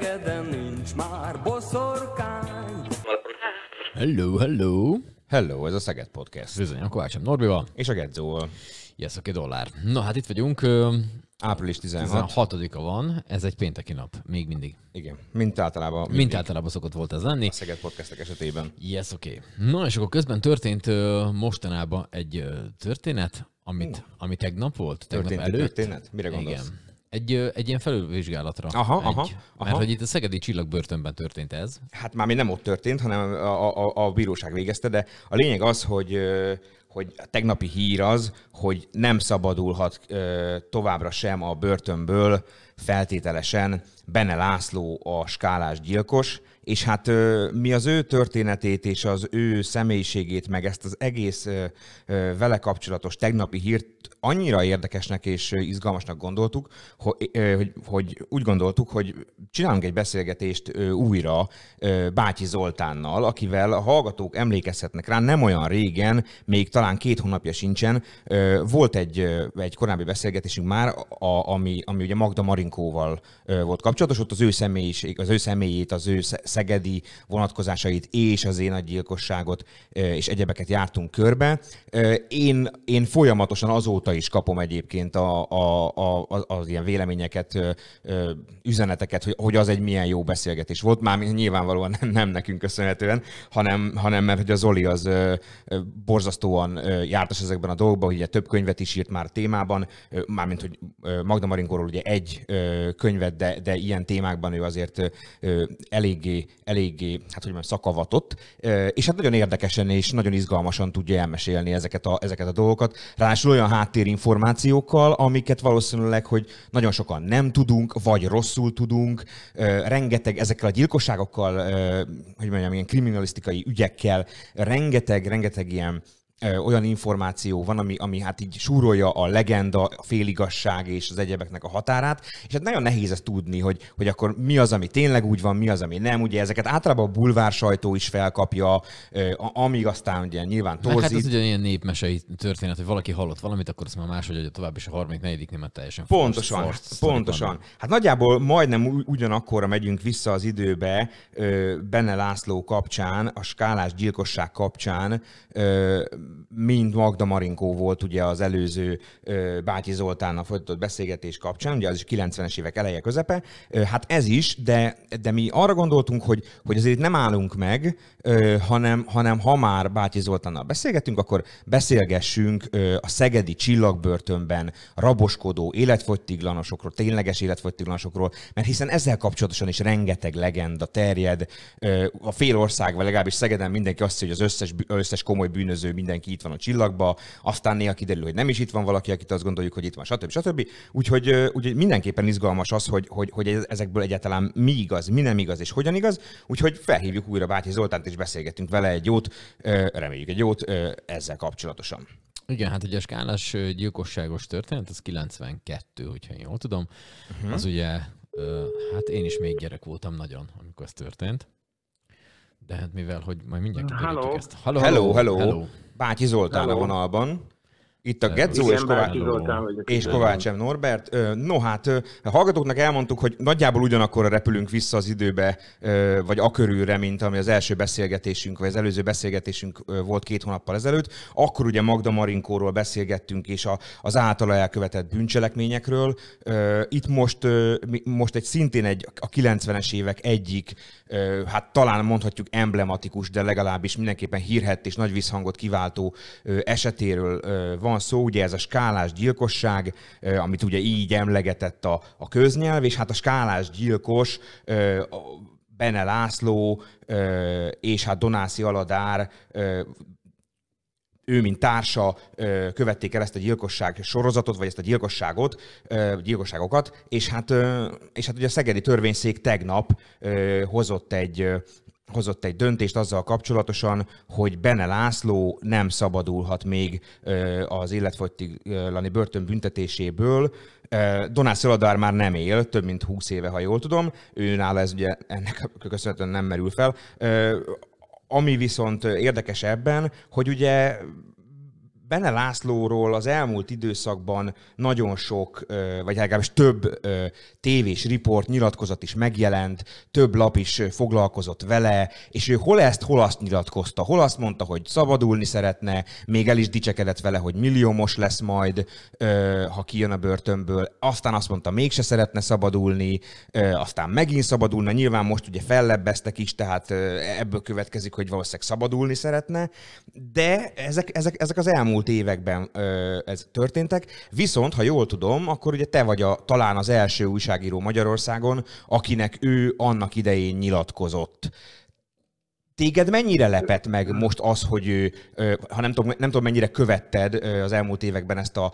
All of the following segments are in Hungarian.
Szegeden nincs már boszorkány. Hello, hello! Hello, ez a Szeged Podcast. Bizony, a Kovácsom Norbival. És a Gedzóval. Yes, oké, dollár. Na hát itt vagyunk, Április 16. 16-a van, ez egy pénteki nap, még mindig. Igen, mint általában. Mint általában szokott volt ez lenni. A Szeged Podcastek esetében. Yes, oké. Na és akkor közben történt mostanában egy történet, amit, ami tegnap volt, tegnap Történt előtt. történet? Mire gondolsz? Igen. Egy, egy ilyen felülvizsgálatra. Aha, egy, aha, Mert aha. hogy itt a Szegedi Csillagbörtönben történt ez. Hát már még nem ott történt, hanem a, a, a bíróság végezte, de a lényeg az, hogy hogy a tegnapi hír az, hogy nem szabadulhat továbbra sem a börtönből feltételesen Bene László a skálás gyilkos, és hát mi az ő történetét és az ő személyiségét, meg ezt az egész vele kapcsolatos tegnapi hírt annyira érdekesnek és izgalmasnak gondoltuk, hogy, hogy, úgy gondoltuk, hogy csinálunk egy beszélgetést újra Bátyi Zoltánnal, akivel a hallgatók emlékezhetnek rá, nem olyan régen, még talán két hónapja sincsen, volt egy, egy korábbi beszélgetésünk már, a, ami, ami ugye Magda Marinkóval ö, volt kapcsolatos, ott az ő személyiség, az ő személyét, az ő sze- szegedi vonatkozásait és az én gyilkosságot és egyebeket jártunk körbe. Én, én folyamatosan azóta is kapom egyébként a, a, a, az ilyen véleményeket, üzeneteket, hogy, hogy az egy milyen jó beszélgetés volt. Már nyilvánvalóan nem, nem nekünk köszönhetően, hanem, hanem mert hogy a Zoli az borzasztóan jártas ezekben a dolgokban, ugye több könyvet is írt már témában, mármint, hogy Magda Marinkóról ugye egy könyvet, de, de ilyen témákban ő azért eléggé, eléggé, hát hogy mondjam, szakavatott, és hát nagyon érdekesen és nagyon izgalmasan tudja elmesélni ezeket a, ezeket a dolgokat. Ráadásul olyan háttérinformációkkal, amiket valószínűleg, hogy nagyon sokan nem tudunk, vagy rosszul tudunk, rengeteg ezekkel a gyilkosságokkal, hogy mondjam, ilyen kriminalisztikai ügyekkel, rengeteg, rengeteg ilyen olyan információ van, ami, ami hát így súrolja a legenda, a féligasság és az egyebeknek a határát, és hát nagyon nehéz ezt tudni, hogy, hogy akkor mi az, ami tényleg úgy van, mi az, ami nem. Ugye ezeket általában a bulvár sajtó is felkapja, amíg aztán ugye nyilván Meg hát torzít. ez ugyanilyen népmesei történet, hogy valaki hallott valamit, akkor azt már máshogy adja tovább, és a harmadik, negyedik német teljesen Pontosan, sztorik pontosan. vannak. Hát nagyjából majdnem ugyanakkorra megyünk vissza az időbe Benne László kapcsán, a skálás gyilkosság kapcsán, mind Magda Marinkó volt ugye az előző Bátyi Zoltánnal folytatott beszélgetés kapcsán, ugye az is 90-es évek eleje közepe. Hát ez is, de, de mi arra gondoltunk, hogy, hogy azért nem állunk meg, hanem, hanem ha már Bátyi Zoltánnal beszélgetünk, akkor beszélgessünk a szegedi csillagbörtönben raboskodó életfogytiglanosokról, tényleges életfogytiglanosokról, mert hiszen ezzel kapcsolatosan is rengeteg legenda terjed. A fél országban, legalábbis Szegeden mindenki azt hiszi, hogy az összes, összes komoly bűnöző mindenki itt van a csillagba, aztán néha kiderül, hogy nem is itt van valaki, akit azt gondoljuk, hogy itt van, stb. stb. Úgyhogy, úgyhogy mindenképpen izgalmas az, hogy, hogy, hogy ez- ezekből egyáltalán mi igaz, mi nem igaz és hogyan igaz. Úgyhogy felhívjuk újra Bátyi Zoltánt, és beszélgetünk vele egy jót, reméljük egy jót ezzel kapcsolatosan. Igen, hát ugye a skálás gyilkosságos történet, az 92, hogyha én jól tudom. Uh-huh. Az ugye, hát én is még gyerek voltam nagyon, amikor ez történt. De hát mivel, hogy majd mindjárt kiderítjük Hello. ezt. Hello, Hello, hello. hello. Bátyi Zoltán Hello. a vonalban. Itt a Gedzó és, Ková... Bátyi Zoltán vagyok. és Kovács M. Norbert. No hát, a hallgatóknak elmondtuk, hogy nagyjából ugyanakkor repülünk vissza az időbe, vagy a körülre, mint ami az első beszélgetésünk, vagy az előző beszélgetésünk volt két hónappal ezelőtt. Akkor ugye Magda Marinkóról beszélgettünk, és az általa elkövetett bűncselekményekről. Itt most, most egy szintén egy a 90-es évek egyik, hát talán mondhatjuk emblematikus, de legalábbis mindenképpen hírhett és nagy visszhangot kiváltó esetéről van szó. Ugye ez a skálás gyilkosság, amit ugye így emlegetett a, a köznyelv, és hát a skálás gyilkos Bene László és hát Donászi Aladár ő, mint társa követték el ezt a gyilkosság sorozatot, vagy ezt a gyilkosságot, gyilkosságokat, és hát, és hát ugye a Szegedi Törvényszék tegnap hozott egy hozott egy döntést azzal kapcsolatosan, hogy Bene László nem szabadulhat még az életfogytiglani börtön büntetéséből. Ö, Donát Szoladár már nem él, több mint 20 éve, ha jól tudom. Ő nála ez ugye ennek köszönhetően nem merül fel. Ami viszont érdekes ebben, hogy ugye Bene Lászlóról az elmúlt időszakban nagyon sok, vagy legalábbis több tévés riport, nyilatkozat is megjelent, több lap is foglalkozott vele, és ő hol ezt, hol azt nyilatkozta. Hol azt mondta, hogy szabadulni szeretne, még el is dicsekedett vele, hogy milliómos lesz majd, ha kijön a börtönből. Aztán azt mondta, mégse szeretne szabadulni, aztán megint szabadulna. Nyilván most ugye fellebbeztek is, tehát ebből következik, hogy valószínűleg szabadulni szeretne, de ezek, ezek, ezek az elmúlt években ö, ez történtek. Viszont, ha jól tudom, akkor ugye te vagy a, talán az első újságíró Magyarországon, akinek ő annak idején nyilatkozott. Téged mennyire lepett meg most az, hogy ő, ha nem tudom, nem tudom mennyire követted az elmúlt években ezt a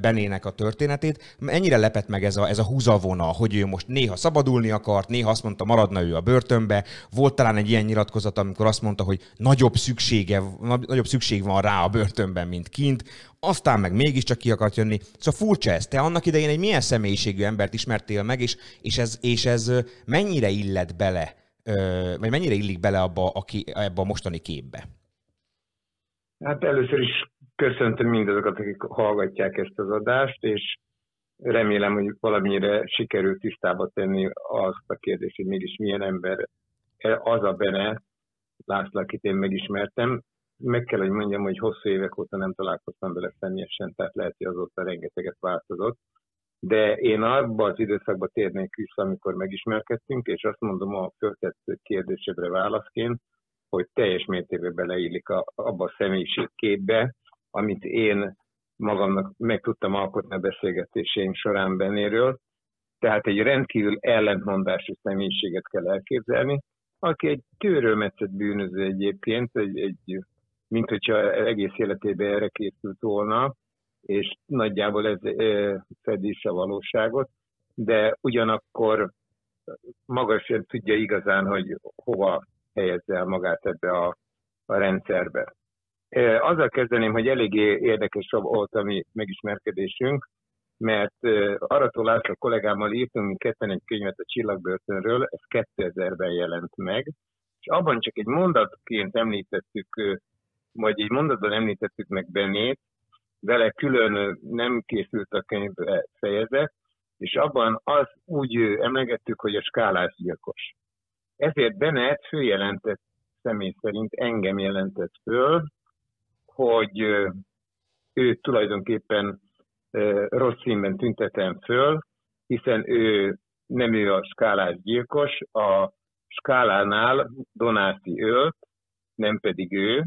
Benének a történetét, mennyire lepett meg ez a, ez a húzavona, hogy ő most néha szabadulni akart, néha azt mondta, maradna ő a börtönbe. Volt talán egy ilyen nyilatkozat, amikor azt mondta, hogy nagyobb szüksége, na- nagyobb szükség van rá a börtönben, mint kint, aztán meg mégiscsak ki akart jönni. Szóval furcsa ez. Te annak idején egy milyen személyiségű embert ismertél meg, és, és, ez, és ez mennyire illet bele vagy mennyire illik bele abba, aki, ebbe a mostani képbe? Hát először is köszöntöm mindazokat, akik hallgatják ezt az adást, és remélem, hogy valamire sikerült tisztába tenni azt a kérdést, hogy mégis milyen ember az a Bene László, akit én megismertem. Meg kell, hogy mondjam, hogy hosszú évek óta nem találkoztam vele személyesen, tehát lehet, hogy azóta rengeteget változott. De én abban az időszakban térnék vissza, amikor megismerkedtünk, és azt mondom a föltett kérdésedre válaszként, hogy teljes mértékben beleillik a, abba a személyiségképbe, amit én magamnak meg tudtam alkotni a beszélgetéseim során Benéről. Tehát egy rendkívül ellentmondásos személyiséget kell elképzelni, aki egy tőrölmetszett bűnöző egyébként, egy, egy, mint hogyha egész életében erre készült volna, és nagyjából ez fedi is a valóságot, de ugyanakkor maga sem tudja igazán, hogy hova helyezze el magát ebbe a, a rendszerbe. Azzal kezdeném, hogy eléggé érdekes volt a mi megismerkedésünk, mert Arató László kollégámmal írtunk mi ketten egy könyvet a Csillagbörtönről, ez 2000-ben jelent meg, és abban csak egy mondatként említettük, vagy egy mondatban említettük meg Benét, vele külön nem készült a könyv fejezet, és abban az úgy emlegettük, hogy a skálás gyilkos. Ezért Bennett főjelentett személy szerint engem jelentett föl, hogy ő tulajdonképpen rossz színben tüntetem föl, hiszen ő nem ő a skálás gyilkos, a skálánál Donászi ölt, nem pedig ő,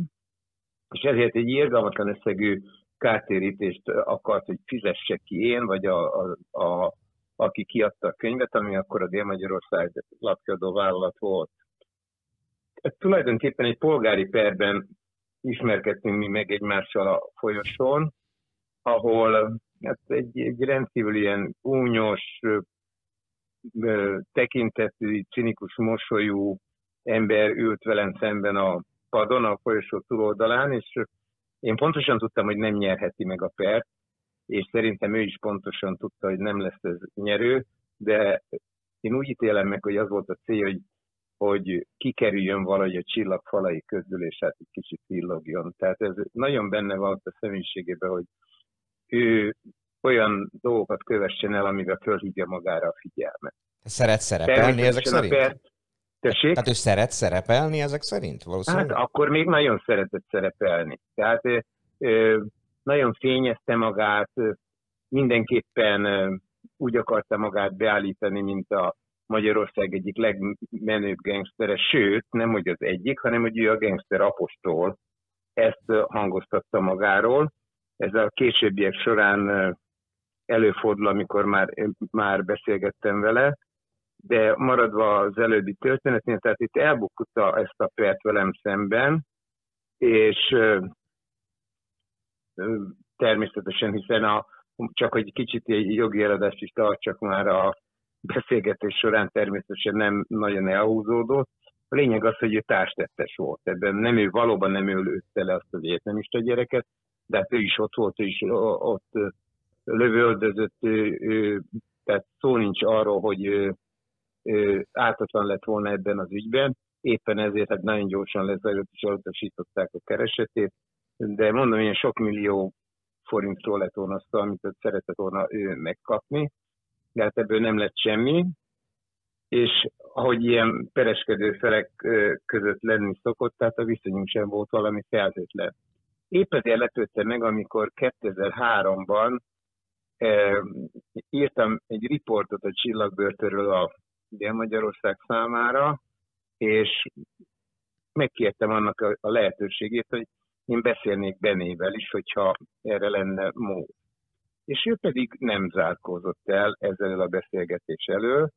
és ezért egy irgalmatlan összegű kártérítést akart, hogy fizesse ki én, vagy a, a, a, aki kiadta a könyvet, ami akkor a Dél-Magyarország lapkiadó vállalat volt. Tulajdonképpen egy polgári perben ismerkedtünk mi meg egymással a folyosón, ahol hát egy, egy rendkívül ilyen únyos, tekintetű, cinikus mosolyú ember ült velem szemben a padon, a folyosó túloldalán, és én pontosan tudtam, hogy nem nyerheti meg a pert, és szerintem ő is pontosan tudta, hogy nem lesz ez nyerő, de én úgy ítélem meg, hogy az volt a cél, hogy, hogy kikerüljön valahogy a csillag falai közül, és hát egy kicsit villogjon. Tehát ez nagyon benne van a személyiségében, hogy ő olyan dolgokat kövessen el, amivel fölhívja magára a figyelmet. Szeret szerepelni ezek szerint? Pert, Tessék? Tehát ő szeret szerepelni ezek szerint? Hát akkor még nagyon szeretett szerepelni. Tehát nagyon fényezte magát, mindenképpen úgy akarta magát beállítani, mint a Magyarország egyik legmenőbb gangstere, sőt, nem hogy az egyik, hanem hogy ő a gangster apostol. Ezt hangoztatta magáról. Ez a későbbiek során előfordul, amikor már, már beszélgettem vele, de maradva az előbbi történetnél, tehát itt elbukta ezt a pert velem szemben, és természetesen, hiszen a, csak hogy kicsit egy jogi eladást is tartsak már a beszélgetés során természetesen nem nagyon elhúzódott. A lényeg az, hogy ő társtettes volt. Ebben nem ő, valóban nem ő lőtte le azt az egyetemista gyereket, de hát ő is ott volt, ő is ott lövöldözött, ő, ő, tehát szó nincs arról, hogy ő, ő lett volna ebben az ügyben. Éppen ezért hát nagyon gyorsan lezajlott és elutasították a keresetét, de mondom, ilyen sok millió forintról lett volna azt, amit szeretett volna ő megkapni, de hát ebből nem lett semmi, és ahogy ilyen pereskedő felek között lenni szokott, tehát a viszonyunk sem volt valami feltétlen. Épp ezért lepődtem meg, amikor 2003-ban eh, írtam egy riportot a csillagbörtörről a Dél-Magyarország számára, és megkértem annak a, lehetőségét, hogy én beszélnék Benével is, hogyha erre lenne mód. És ő pedig nem zárkózott el ezzel a beszélgetés elől,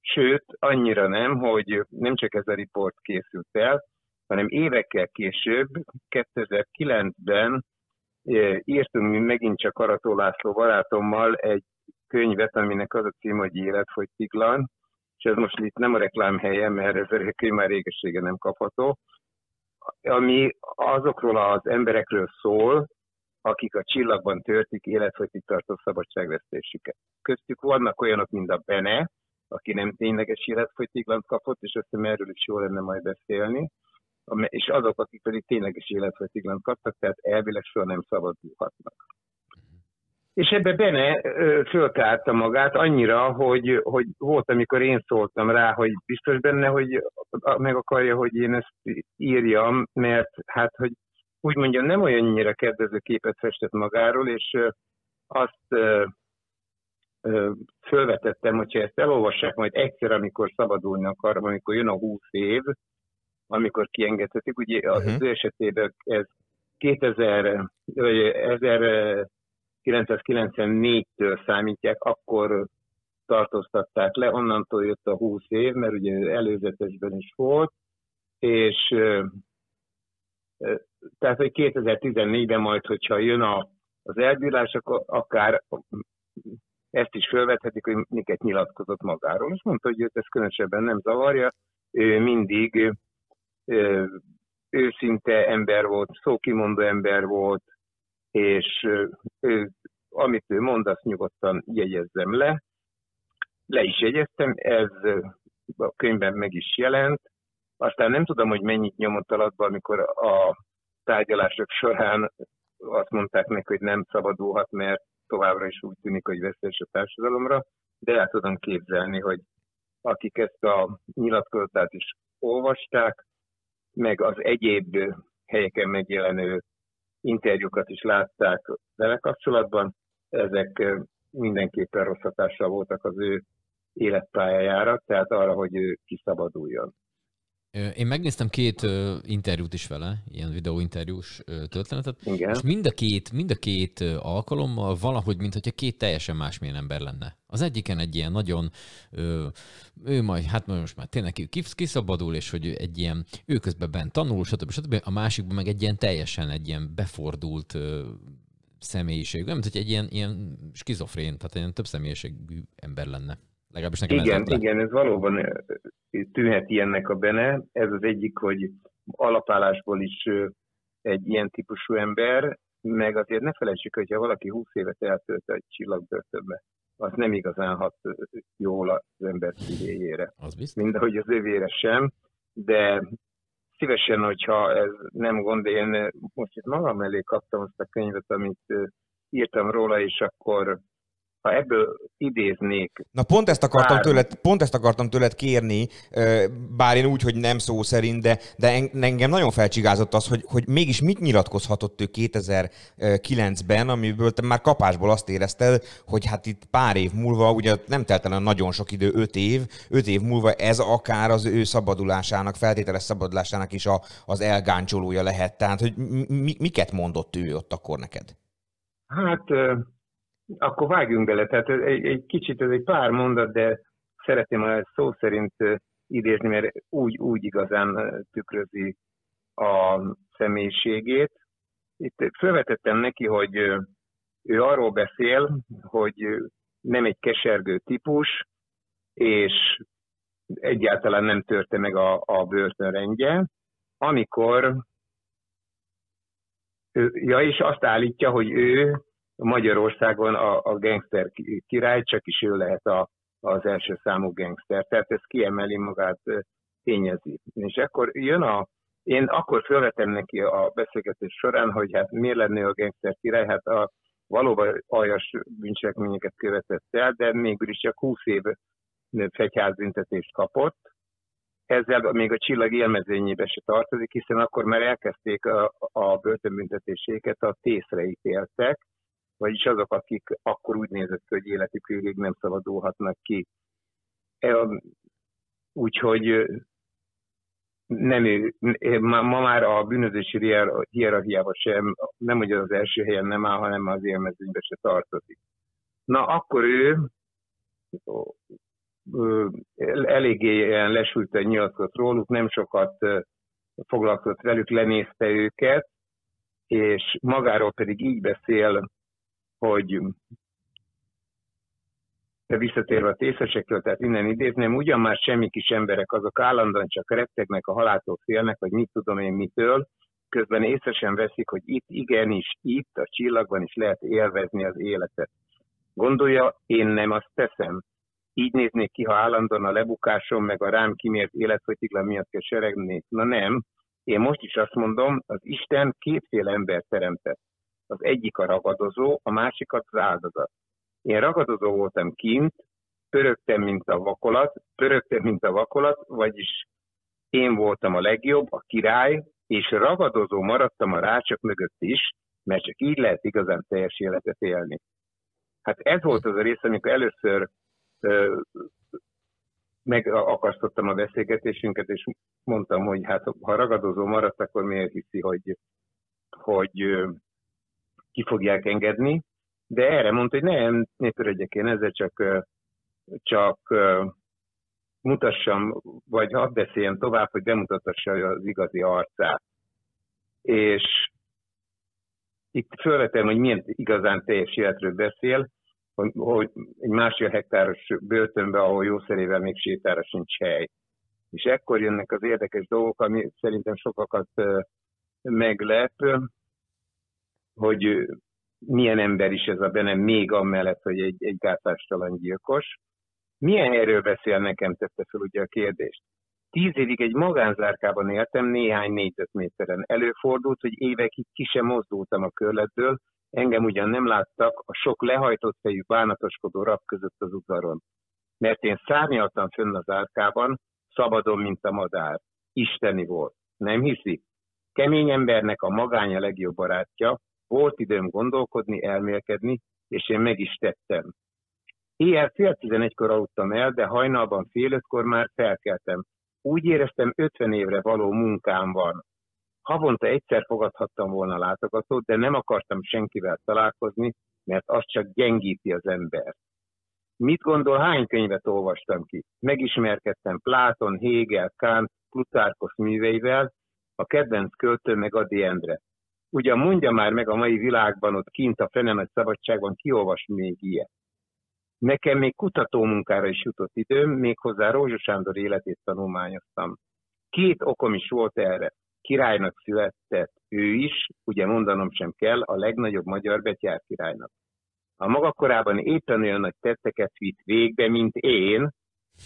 sőt, annyira nem, hogy nem csak ez a riport készült el, hanem évekkel később, 2009-ben eh, írtunk mi megint csak Arató László barátommal egy könyvet, aminek az a cím, hogy Életfogytiglan, és ez most itt nem a reklám helye, mert ez a könyv már régessége nem kapható, ami azokról az emberekről szól, akik a csillagban törtik életfogytig tartó szabadságvesztésüket. Köztük vannak olyanok, mint a Bene, aki nem tényleges életfogytiglant kapott, és azt hiszem erről is jó lenne majd beszélni, és azok, akik pedig tényleges életfogytiglant kaptak, tehát elvileg soha nem szabadulhatnak. És ebbe Bene ö, föltárta magát annyira, hogy, hogy volt, amikor én szóltam rá, hogy biztos benne, hogy meg akarja, hogy én ezt írjam, mert hát, hogy úgy mondjam, nem olyannyira kedvező képet festett magáról, és azt fölvetettem, hogyha ezt elolvassák majd egyszer, amikor szabadulni akar, amikor jön a 20 év, amikor kiengedhetik, ugye az Mhm. ő esetében ez 2000, vagy 1994-től számítják, akkor tartóztatták le, onnantól jött a 20 év, mert ugye előzetesben is volt, és tehát, hogy 2014-ben majd, hogyha jön a, az elbírás, akkor akár ezt is felvethetik, hogy miket nyilatkozott magáról. És mondta, hogy őt ez különösebben nem zavarja, ő mindig ö, őszinte ember volt, szókimondó ember volt, és ő, amit ő mond, azt nyugodtan jegyezzem le. Le is jegyeztem, ez a könyvben meg is jelent. Aztán nem tudom, hogy mennyit nyomott alatba, amikor a tárgyalások során azt mondták neki, hogy nem szabadulhat, mert továbbra is úgy tűnik, hogy veszélyes a társadalomra, de el tudom képzelni, hogy akik ezt a nyilatkozatát is olvasták, meg az egyéb helyeken megjelenő interjúkat is látták vele kapcsolatban, ezek mindenképpen rossz hatással voltak az ő életpályájára, tehát arra, hogy ő kiszabaduljon. Én megnéztem két ö, interjút is vele, ilyen videóinterjús ö, történetet, Igen. és mind a két, mind a két ö, alkalommal valahogy, mintha két teljesen másmilyen ember lenne. Az egyiken egy ilyen nagyon, ö, ő majd, hát most már tényleg kiszabadul, és hogy egy ilyen, ő közben bent tanul, stb. stb. A másikban meg egy ilyen teljesen egy ilyen befordult ö, személyiség. Nem, mint hogy egy ilyen, ilyen skizofrén, tehát egy ilyen több személyiségű ember lenne. Legalábbis nekem Igen, igen, ez valóban tűnhet ilyennek a bene. Ez az egyik, hogy alapállásból is egy ilyen típusú ember, meg azért ne felejtsük, hogyha valaki 20 évet eltölt egy csillagbörtönbe, az nem igazán hat jól az ember szívéjére. Az biztos. Mind ahogy az övére sem, de szívesen, hogyha ez nem gond, én most itt magam elé kaptam azt a könyvet, amit írtam róla, és akkor ha ebből idéznék Na pont ezt akartam Bár- tőled, pont ezt akartam tőled kérni, bár én úgy, hogy nem szó szerint, de, de en- engem nagyon felcsigázott az, hogy, hogy mégis mit nyilatkozhatott ő 2009-ben, amiből te már kapásból azt érezted, hogy hát itt pár év múlva, ugye nem telt el nagyon sok idő, öt év, öt év múlva ez akár az ő szabadulásának, feltételes szabadulásának is a, az elgáncsolója lehet. Tehát, hogy mi, mi- miket mondott ő ott akkor neked? Hát akkor vágjunk bele. Tehát egy, egy kicsit ez egy pár mondat, de szeretném ezt szó szerint idézni, mert úgy, úgy igazán tükrözi a személyiségét. itt felvetettem neki, hogy ő arról beszél, hogy nem egy kesergő típus, és egyáltalán nem törte meg a, a börtönrendje, amikor ja, és azt állítja, hogy ő Magyarországon a, a gangster ki- király, csak is ő lehet a, az első számú gangster. Tehát ez kiemeli magát, ö, tényezi. És akkor jön a, én akkor felvetem neki a beszélgetés során, hogy hát miért lenne a gangster király, hát a, valóban aljas bűncselekményeket követett el, de mégis csak 20 év fegyházbüntetést kapott. Ezzel még a csillag élmezőnyébe se tartozik, hiszen akkor már elkezdték a, a börtönbüntetéséket, a tészre ítéltek, vagyis azok, akik akkor úgy nézett ki, hogy életük végig nem szabadulhatnak ki. E, Úgyhogy nem ma már a bűnözési hier- hierarchiában sem, nem hogy az első helyen nem áll, hanem az élmezőnybe se tartozik. Na, akkor ő eléggé lesülten nyilatkozott róluk, nem sokat foglalkozott velük, lenézte őket, és magáról pedig így beszél, hogy de visszatérve a tészesekről, tehát innen idézném, ugyan már semmi kis emberek, azok állandóan csak rettegnek, a haláltól félnek, vagy mit tudom én mitől, közben észre sem veszik, hogy itt igenis, itt a csillagban is lehet élvezni az életet. Gondolja, én nem azt teszem. Így néznék ki, ha állandóan a lebukásom, meg a rám kimért életfogytigla miatt kell seregni. Na nem, én most is azt mondom, az Isten kétféle ember teremtett. Az egyik a ragadozó, a másikat az áldozat. Én ragadozó voltam kint, pörögtem, mint a vakolat, pörögtem, mint a vakolat, vagyis én voltam a legjobb, a király, és ragadozó maradtam a rácsok mögött is, mert csak így lehet igazán teljes életet élni. Hát ez volt az a rész, amikor először ö, megakasztottam a beszélgetésünket, és mondtam, hogy hát ha ragadozó maradt, akkor miért hiszi, hogy, hogy ki fogják engedni. De erre mondta, hogy nem, ne törődjek én ezzel, csak, csak mutassam, vagy hadd beszéljem tovább, hogy bemutatassa az igazi arcát. És itt felvetem, hogy milyen igazán teljes életről beszél, hogy, hogy egy másfél hektáros börtönbe, ahol jószerével még sétára sincs hely. És ekkor jönnek az érdekes dolgok, ami szerintem sokakat meglep, hogy milyen ember is ez a benne, még amellett, hogy egy, egy gátlástalan gyilkos. Milyen helyről beszél nekem, tette fel ugye a kérdést. Tíz évig egy magánzárkában éltem, néhány négyzetméteren. Előfordult, hogy évekig ki sem mozdultam a körletből, engem ugyan nem láttak a sok lehajtott fejű bánatoskodó rab között az udvaron. Mert én szárnyaltam fönn az árkában, szabadon, mint a madár. Isteni volt. Nem hiszi? Kemény embernek a magány a legjobb barátja, volt időm gondolkodni, elmélkedni, és én meg is tettem. Éjjel fél tizenegykor aludtam el, de hajnalban fél ötkor már felkeltem. Úgy éreztem, 50 évre való munkám van. Havonta egyszer fogadhattam volna látogatót, de nem akartam senkivel találkozni, mert az csak gyengíti az embert. Mit gondol, hány könyvet olvastam ki? Megismerkedtem Pláton, Hegel, Kant, Plutarkos műveivel, a kedvenc költő meg Adi Endre. Ugyan mondja már meg a mai világban, ott kint a fenemet szabadságban, kiolvas még ilyet. Nekem még kutatómunkára is jutott időm, méghozzá Rózsa Sándor életét tanulmányoztam. Két okom is volt erre. Királynak született ő is, ugye mondanom sem kell, a legnagyobb magyar betyár királynak. A maga korában éppen olyan nagy tetteket vitt végbe, mint én,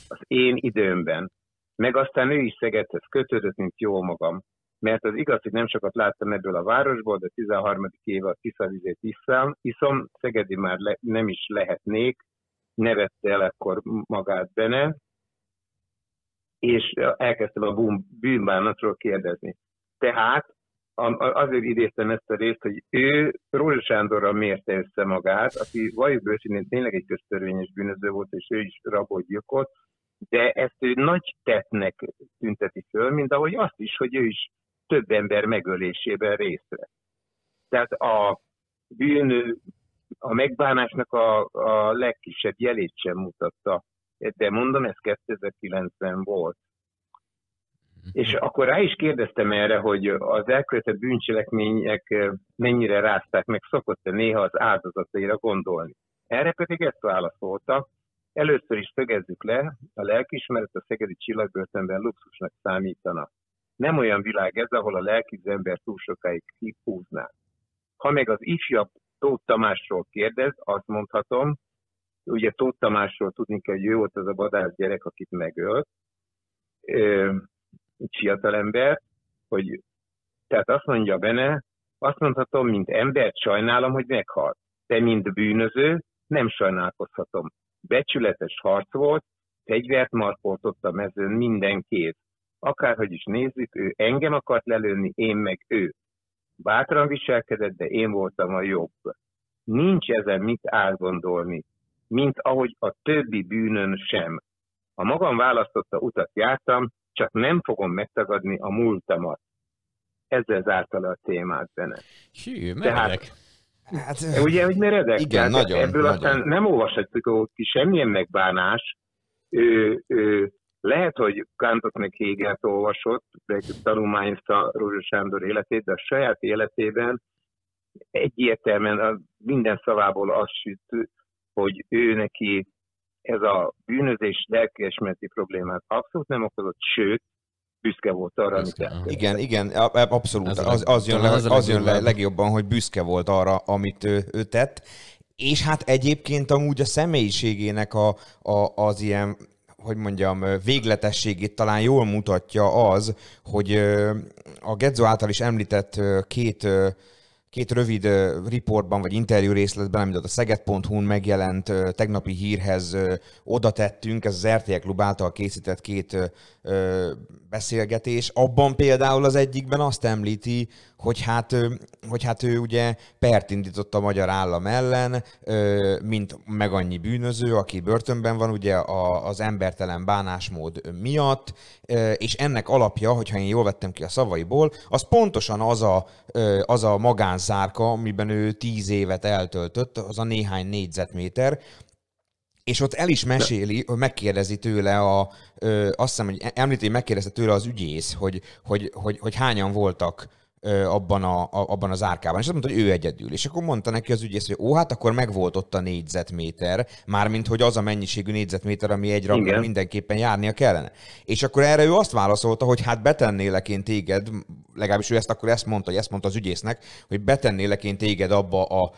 az én időmben. Meg aztán ő is Szegedhez kötődött, mint jó magam. Mert az igaz, hogy nem sokat láttam ebből a városból, de 13. éve a Tiszavizét iszom, iszom Szegedi már le, nem is lehetnék, nevette el akkor magát benne, és elkezdtem a bűn- bűnbánatról kérdezni. Tehát azért idéztem ezt a részt, hogy ő Rózsa Sándorral mérte össze magát, aki valljuk őszintén tényleg egy köztörvényes bűnöző volt, és ő is rabot gyilkolt, de ezt ő nagy tettnek tünteti föl, mint ahogy azt is, hogy ő is több ember megölésében részt vett. Tehát a bűn, a megbánásnak a, a legkisebb jelét sem mutatta. De mondom, ez 2009-ben volt. És akkor rá is kérdeztem erre, hogy az elkövetett bűncselekmények eh, mennyire rázták meg, szokott-e néha az áldozataira gondolni. Erre pedig ezt válaszolta, először is szögezzük le, a lelkismeret a szegedi csillagbörtönben luxusnak számítana. Nem olyan világ ez, ahol a lelki ember túl sokáig húzná. Ha meg az ifjabb Tóth Tamásról kérdez, azt mondhatom, ugye Tóth Tamásról tudni kell, hogy ő volt az a vadász gyerek, akit megölt, fiatalember, hogy tehát azt mondja benne, azt mondhatom, mint embert sajnálom, hogy meghalt. De mint bűnöző nem sajnálkozhatom. Becsületes harc volt, fegyvert markoltott a mezőn minden kéz. Akárhogy is nézzük, ő engem akart lelőni, én meg ő. Bátran viselkedett, de én voltam a jobb. Nincs ezen mit átgondolni, mint ahogy a többi bűnön sem. A magam választotta utat jártam, csak nem fogom megtagadni a múltamat. Ezzel zárta le a témát benne. Hű, meredek. Hát, ugye, hogy meredek? Igen, Tehát nagyon, Ebből nagyon. aztán nem olvashatjuk ki semmilyen megbánás. Ő, ő, lehet, hogy Kántot meg Hegelt olvasott, meg tanulmányozta Rózsa Sándor életét, de a saját életében egyértelműen a minden szavából azt süt, hogy ő neki ez a bűnözés lelkiesmereti problémát abszolút nem okozott, sőt, büszke volt arra, amit Büszke, aha. elkövetett. Igen, igen, abszolút. Ez Az, az, jön, le, az jön le legjobban, hogy büszke volt arra, amit ő, ő tett. És hát egyébként amúgy a személyiségének a, a, az ilyen hogy mondjam, végletességét talán jól mutatja az, hogy a Gedzo által is említett két két rövid riportban, vagy interjú részletben, amit a szeged.hu-n megjelent tegnapi hírhez oda tettünk, ez az RTL Klub által készített két beszélgetés. Abban például az egyikben azt említi, hogy hát, hogy hát ő ugye pert indított a magyar állam ellen, mint meg annyi bűnöző, aki börtönben van ugye az embertelen bánásmód miatt, és ennek alapja, hogyha én jól vettem ki a szavaiból, az pontosan az a, az a magánzárka, amiben ő tíz évet eltöltött, az a néhány négyzetméter, és ott el is meséli, hogy megkérdezi tőle a, ö, azt hiszem, hogy említi, hogy megkérdezte tőle az ügyész, hogy, hogy, hogy, hogy hányan voltak abban, a, a, abban az árkában. És azt mondta, hogy ő egyedül. És akkor mondta neki az ügyész, hogy ó, hát akkor megvolt ott a négyzetméter, mármint, hogy az a mennyiségű négyzetméter, ami egy Igen. mindenképpen járnia kellene. És akkor erre ő azt válaszolta, hogy hát betennélek én téged, legalábbis ő ezt akkor ezt mondta, hogy ezt mondta az ügyésznek, hogy betennélek én téged abba a,